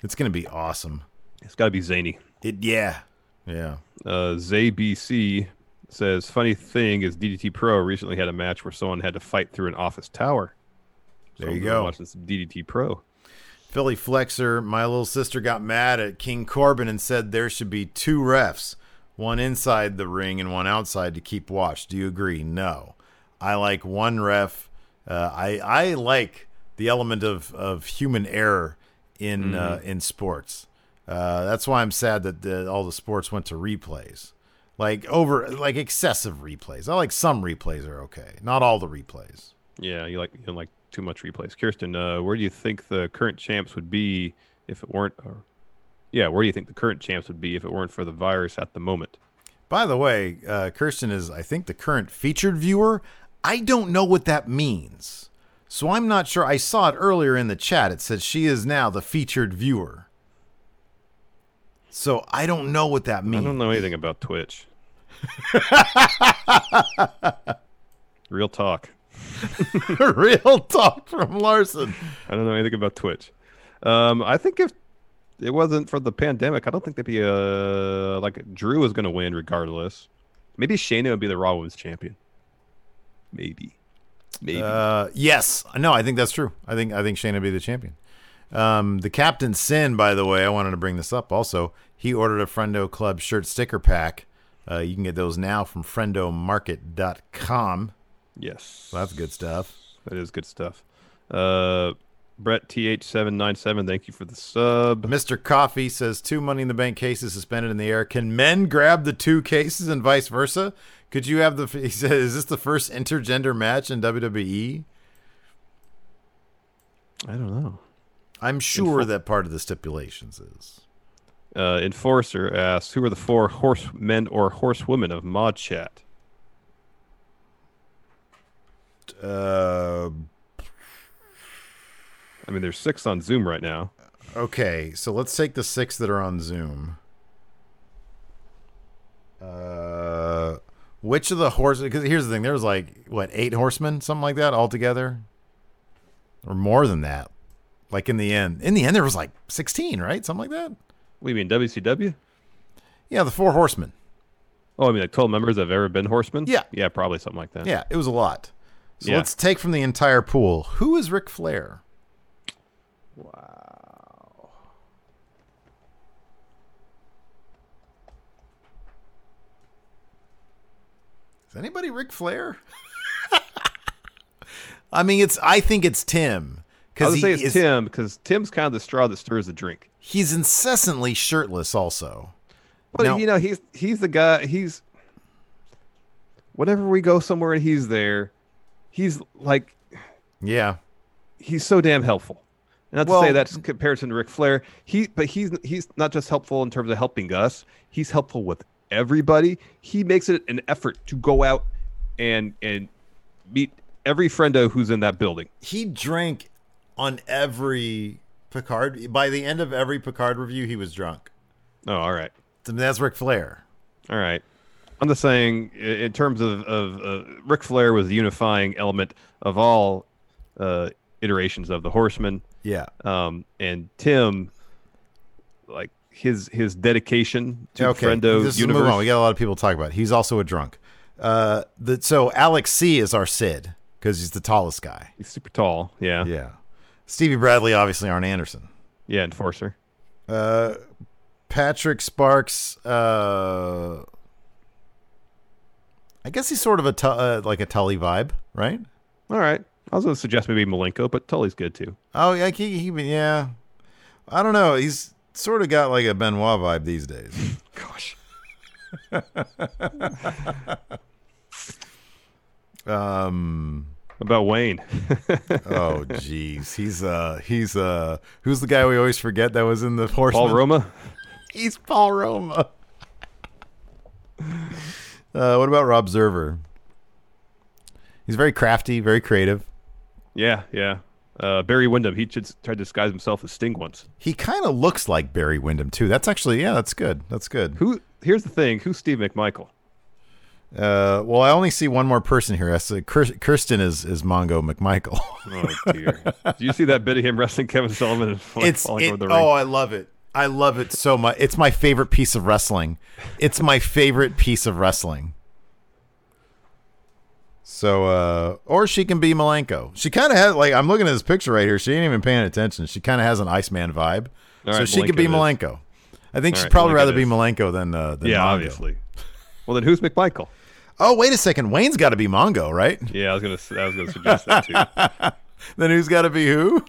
[SPEAKER 3] It's gonna be awesome.
[SPEAKER 4] It's got to be zany.
[SPEAKER 3] It yeah, yeah.
[SPEAKER 4] Uh, ZayBC says, "Funny thing is, DDT Pro recently had a match where someone had to fight through an office tower."
[SPEAKER 3] There
[SPEAKER 4] So
[SPEAKER 3] you go.
[SPEAKER 4] Watching some DDT Pro.
[SPEAKER 3] Philly Flexer, my little sister got mad at King Corbin and said there should be two refs, one inside the ring and one outside to keep watch. Do you agree? No. I like one ref. Uh, I I like the element of, of human error in uh, in sports. Uh, that's why I'm sad that the, all the sports went to replays, like over like excessive replays. I like some replays are okay, not all the replays.
[SPEAKER 4] Yeah, you like you like too much replays. Kirsten, uh, where do you think the current champs would be if it weren't? Or, yeah, where do you think the current champs would be if it weren't for the virus at the moment?
[SPEAKER 3] By the way, uh, Kirsten is, I think, the current featured viewer. I don't know what that means. So I'm not sure. I saw it earlier in the chat. It said she is now the featured viewer. So I don't know what that means.
[SPEAKER 4] I don't know anything about Twitch. Real talk.
[SPEAKER 3] Real talk from Larson.
[SPEAKER 4] I don't know anything about Twitch. Um, I think if it wasn't for the pandemic, I don't think there'd be a like Drew is going to win regardless. Maybe Shayna would be the Raw Women's Champion. Maybe, maybe.
[SPEAKER 3] Uh, yes. No, I think that's true. I think I think Shayna will be the champion. Um, the Captain Sin, by the way, I wanted to bring this up. Also, he ordered a Friendo Club shirt sticker pack. Uh, you can get those now from friendomarket.com.
[SPEAKER 4] yes,
[SPEAKER 3] So that's good stuff.
[SPEAKER 4] that is good stuff. Uh, Brett TH797, thank you for the sub.
[SPEAKER 3] Mr. Coffee says two Money in the Bank cases suspended in the air. Can men grab the two cases and vice versa? Could you have the? He said, "Is this the first intergender match in WWE?"
[SPEAKER 4] I don't know.
[SPEAKER 3] I'm sure
[SPEAKER 4] Info-
[SPEAKER 3] that part of the stipulations is.
[SPEAKER 4] Uh, Enforcer asks, who are the four horsemen or horsewomen of Mod Chat?
[SPEAKER 3] Uh,
[SPEAKER 4] I mean, there's six on Zoom right now.
[SPEAKER 3] okay, so let's take the six that are on Zoom. Uh, which of the horses? Because here's the thing: there's like what eight horsemen, something like that, altogether, or more than that. Like in the end, in the end, there was like sixteen, right? Something like that.
[SPEAKER 4] What do you mean, WCW?
[SPEAKER 3] Yeah, the four horsemen.
[SPEAKER 4] Oh, I mean, like 12 members have ever been horsemen?
[SPEAKER 3] Yeah.
[SPEAKER 4] Yeah, probably something like that.
[SPEAKER 3] Yeah, it was a lot. So
[SPEAKER 4] Yeah.
[SPEAKER 3] let's take from the entire pool. Who is Ric Flair?
[SPEAKER 4] Wow.
[SPEAKER 3] Is anybody Ric Flair? I mean, it's. I think it's Tim
[SPEAKER 4] I would say it's
[SPEAKER 3] is-
[SPEAKER 4] Tim because Tim's kind of the straw that stirs the drink.
[SPEAKER 3] He's incessantly shirtless. Also,
[SPEAKER 4] But
[SPEAKER 3] Now-
[SPEAKER 4] you know, he's he's the guy. He's whenever we go somewhere and he's there, he's like
[SPEAKER 3] yeah,
[SPEAKER 4] he's so damn helpful. And not to
[SPEAKER 3] Well-
[SPEAKER 4] say that's comparison to Ric Flair. He, but he's he's not just helpful in terms of helping us. He's helpful with everybody. He makes it an effort to go out and and meet every friendo who's in that building.
[SPEAKER 3] he drank on every Picard. By the end of every Picard review, he was drunk.
[SPEAKER 4] Oh, all right.
[SPEAKER 3] That's Ric Flair.
[SPEAKER 4] All right. I'm just saying, in terms of, of uh, Ric Flair was the unifying element of all uh, iterations of the Horseman.
[SPEAKER 3] Yeah.
[SPEAKER 4] Um, and Tim, like his his dedication to
[SPEAKER 3] okay,
[SPEAKER 4] Friendo
[SPEAKER 3] this is
[SPEAKER 4] universe.
[SPEAKER 3] move on. We got a lot of people to talk about. He's also a drunk. Uh, the, so Alex C is our Sid because he's the tallest guy.
[SPEAKER 4] He's super tall. Yeah.
[SPEAKER 3] Yeah. Stevie Bradley, obviously, Arn Anderson.
[SPEAKER 4] Yeah, enforcer.
[SPEAKER 3] Uh, Patrick Sparks. Uh, I guess he's sort of a uh, like a Tully vibe, right?
[SPEAKER 4] All right. I was going to suggest maybe Malenko, but Tully's good too.
[SPEAKER 3] Oh yeah, he, he yeah. I don't know. He's sort of got like a Benoit vibe these days.
[SPEAKER 4] Gosh.
[SPEAKER 3] um.
[SPEAKER 4] About Wayne.
[SPEAKER 3] oh jeez, he's uh he's uh who's the guy we always forget that was in the horse?
[SPEAKER 4] Paul Roma.
[SPEAKER 3] He's Paul Roma. Uh, what about Rob Zerver? He's very crafty, very creative.
[SPEAKER 4] Yeah, yeah. Uh, Barry Windham. He should try to disguise himself as Sting once.
[SPEAKER 3] He kind of looks like Barry Windham too. That's actually yeah, that's good. That's good.
[SPEAKER 4] Who? Here's the thing. Who's Steve McMichael?
[SPEAKER 3] Uh, well, I only see one more person here. I see Kirsten is is Mongo McMichael.
[SPEAKER 4] oh dear! Do you see that bit of him wrestling Kevin Sullivan and falling
[SPEAKER 3] it's
[SPEAKER 4] falling
[SPEAKER 3] it,
[SPEAKER 4] over the ring?
[SPEAKER 3] oh, I love it. I love it so much. It's my favorite piece of wrestling. It's my favorite piece of wrestling. So, uh, or she can be Malenko. She kind of has like I'm looking at this picture right here. She ain't even paying attention. She kind of has an Iceman vibe.
[SPEAKER 4] All
[SPEAKER 3] so
[SPEAKER 4] right,
[SPEAKER 3] she could be
[SPEAKER 4] Malenko
[SPEAKER 3] Malenko. I think
[SPEAKER 4] All
[SPEAKER 3] she'd
[SPEAKER 4] right,
[SPEAKER 3] probably
[SPEAKER 4] Malenko
[SPEAKER 3] rather be. Malenko than uh, than
[SPEAKER 4] yeah,
[SPEAKER 3] Mongo.
[SPEAKER 4] obviously. Well, then who's McMichael?
[SPEAKER 3] Oh, wait a second. Wayne's got to be Mongo, right?
[SPEAKER 4] Yeah, I was gonna. I was gonna suggest that too.
[SPEAKER 3] then who's got to be who?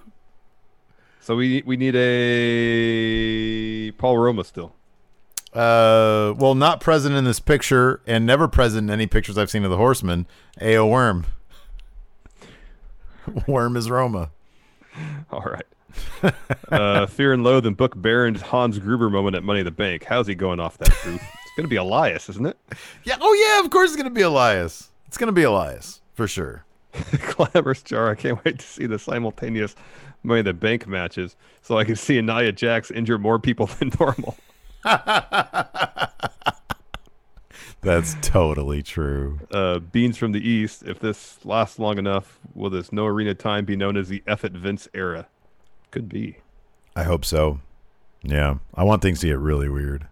[SPEAKER 4] So we we need a Paul Roma still.
[SPEAKER 3] Uh, well, not present in this picture, and never present in any pictures I've seen of the Horseman. A.O. Worm. Worm is Roma.
[SPEAKER 4] All right. uh, Fear and Loath and Book Baron's Hans Gruber moment at Money in the Bank. How's he going off that roof? it's gonna be Elias, isn't it?
[SPEAKER 3] Yeah. Oh, yeah. Of course, it's gonna be Elias. It's gonna be Elias for sure.
[SPEAKER 4] Glamorous Jar. I can't wait to see the simultaneous Money in the Bank matches so I can see Nia Jax injure more people than normal.
[SPEAKER 3] That's totally true.
[SPEAKER 4] Uh, Beans from the East. If this lasts long enough, will this no arena time be known as the F at Vince era? Could be.
[SPEAKER 3] I hope so. Yeah, I want things to get really weird.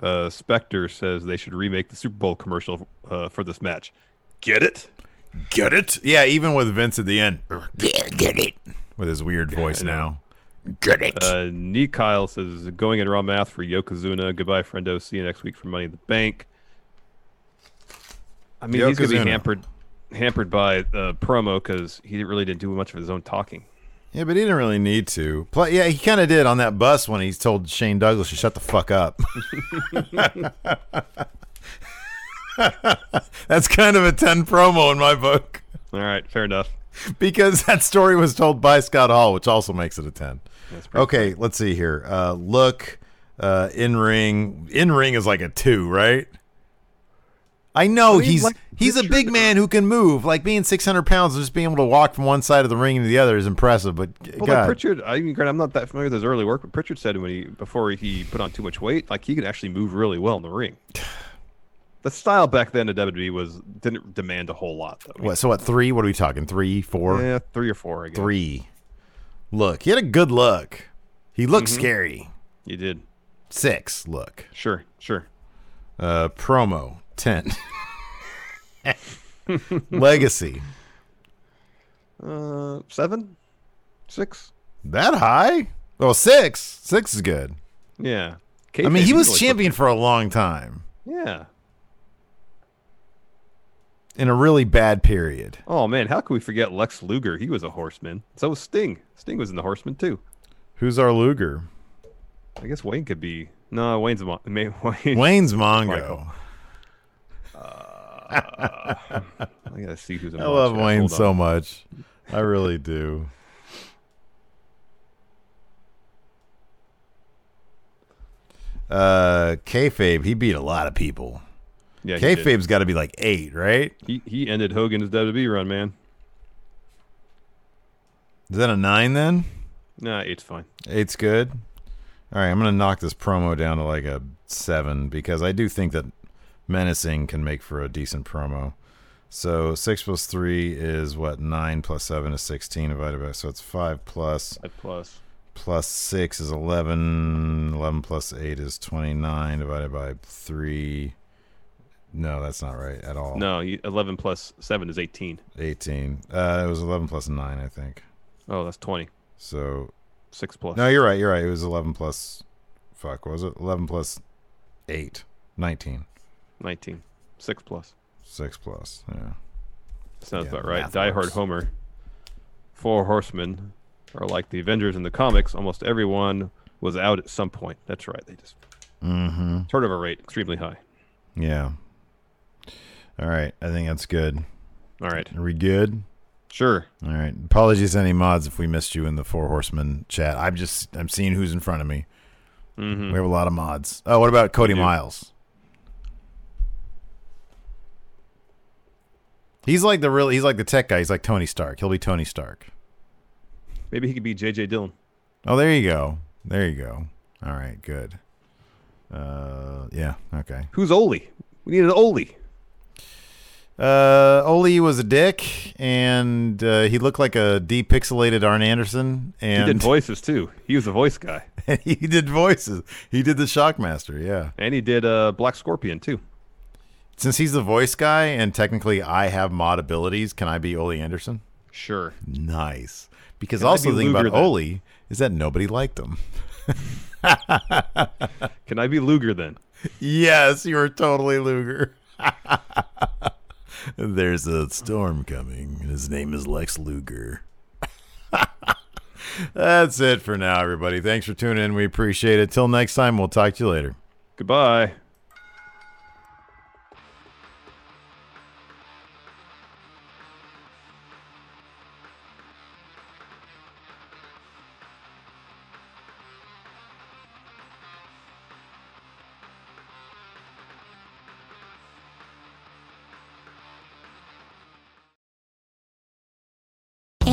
[SPEAKER 4] Uh, Spectre says they should remake the Super Bowl commercial uh, for this match. Get it?
[SPEAKER 3] Get it? Yeah, even with Vince at the end. Get, get it. With his weird voice
[SPEAKER 4] I know.
[SPEAKER 3] now. Get it.
[SPEAKER 4] Uh, Nee Kyle says going in raw math for Yokozuna. Goodbye, friendo. See you next week for Money in the Bank. I mean, he's gonna be hampered, hampered by uh, promo because he really didn't do much of his own talking.
[SPEAKER 3] Yeah, but he didn't really need to. Pl- yeah, he kind of did on that bus when he told Shane Douglas to shut the fuck up. That's kind of a 10 promo in my book
[SPEAKER 4] All right, fair enough.
[SPEAKER 3] because that story was told by Scott Hall, which also makes it a 10.
[SPEAKER 4] That's pretty
[SPEAKER 3] Okay, let's see here. Uh, look, uh, in ring. In ring is like a 2, right? I know
[SPEAKER 4] I mean,
[SPEAKER 3] he's
[SPEAKER 4] like
[SPEAKER 3] he's a big man who can move. Like being 600 pounds and just being able to walk from one side of the ring to the other is impressive. But
[SPEAKER 4] Well,
[SPEAKER 3] God,
[SPEAKER 4] like Prichard, I mean, I'm not that familiar with his early work, but Prichard said when he before he put on too much weight, like he could actually move really well in the ring. The style back then at WWE was didn't demand a whole lot though.
[SPEAKER 3] What? So what? Three? What are we talking? Three, four,
[SPEAKER 4] Yeah, three or four. I guess.
[SPEAKER 3] three. Look, he had a good look. He looked
[SPEAKER 4] Mhm.
[SPEAKER 3] scary.
[SPEAKER 4] He did.
[SPEAKER 3] Six. Look.
[SPEAKER 4] Sure, sure.
[SPEAKER 3] Uh, promo ten. Legacy.
[SPEAKER 4] Uh, seven, six.
[SPEAKER 3] That high? Oh, six. Six is good.
[SPEAKER 4] Yeah.
[SPEAKER 3] I mean, he was
[SPEAKER 4] like,
[SPEAKER 3] champion for a long time
[SPEAKER 4] Yeah.
[SPEAKER 3] In a really bad period.
[SPEAKER 4] Oh man, how can we forget Lex Luger? He was a horseman. So was Sting. Sting was in the Horseman too.
[SPEAKER 3] Who's our Luger?
[SPEAKER 4] I guess Wayne could be. No, Wayne's Mo- Wayne.
[SPEAKER 3] Wayne's Mongo.
[SPEAKER 4] I gotta see who's.
[SPEAKER 3] I love Wayne
[SPEAKER 4] Hold
[SPEAKER 3] so
[SPEAKER 4] on.
[SPEAKER 3] much. I really do. Uh, kayfabe, he beat a lot of people.
[SPEAKER 4] Yeah,
[SPEAKER 3] kayfabe's got to be like eight, right?
[SPEAKER 4] He he ended Hogan's WWE run, man.
[SPEAKER 3] Is that a nine then?
[SPEAKER 4] Nah, eight's fine.
[SPEAKER 3] Eight's good. All right, I'm gonna knock this promo down to like a seven because I do think that menacing can make for a decent promo. So six plus three is what nine plus seven is sixteen divided by so it's five plus
[SPEAKER 4] Five plus.
[SPEAKER 3] plus six is 11 11 plus 8 is 29 divided by 3 No, that's not right at all.
[SPEAKER 4] No, you, 11 plus 7 is 18.
[SPEAKER 3] 18. Uh, it was 11 plus 9, I think.
[SPEAKER 4] Oh, that's 20.
[SPEAKER 3] So
[SPEAKER 4] 6 plus.
[SPEAKER 3] No, you're right. You're right. It was 11 plus. Fuck, what was it? 11 plus 8. 19.
[SPEAKER 4] 19. 6 plus.
[SPEAKER 3] 6 plus. Yeah.
[SPEAKER 4] Sounds
[SPEAKER 3] Yeah,
[SPEAKER 4] about right. Die Hard. Homer. Four Horsemen are like the Avengers in the comics. Almost everyone was out at some point. That's right. They just
[SPEAKER 3] Mm-hmm.
[SPEAKER 4] turnover rate extremely high.
[SPEAKER 3] Yeah. All right. I think that's good.
[SPEAKER 4] All right.
[SPEAKER 3] Are we good?
[SPEAKER 4] Sure.
[SPEAKER 3] All right. Apologies to any mods if we missed you in the Four Horsemen chat. I'm just I'm seeing who's in front of me.
[SPEAKER 4] Mhm.
[SPEAKER 3] We have a lot of mods. Oh, what about Cody. Miles? He's like the real. He's like the tech guy. He's like Tony Stark. He'll be Tony Stark.
[SPEAKER 4] Maybe he could be J.J. Dillon.
[SPEAKER 3] Oh, there you go. There you go. All right. Good. Uh, yeah. Okay.
[SPEAKER 4] Who's Oli? We need an Oli.
[SPEAKER 3] Uh, Ole was a dick, and uh, he looked like a depixelated Arn Anderson. And
[SPEAKER 4] he did voices too. He was a voice guy.
[SPEAKER 3] he did voices. He did the Shockmaster. Yeah.
[SPEAKER 4] And he did uh, Black Scorpion too.
[SPEAKER 3] Since he's the voice guy, and technically I have mod abilities, can I be Ole Anderson?
[SPEAKER 4] Sure.
[SPEAKER 3] Nice. Because
[SPEAKER 4] Can
[SPEAKER 3] also
[SPEAKER 4] be
[SPEAKER 3] the thing about
[SPEAKER 4] then?
[SPEAKER 3] Ole is that nobody liked him.
[SPEAKER 4] Can I be Luger then?
[SPEAKER 3] yes, you are totally Luger. There's a storm coming. His name is Lex Luger. That's it for now, everybody. Thanks for tuning in. We appreciate it. Till next time, we'll talk to you later.
[SPEAKER 4] Goodbye.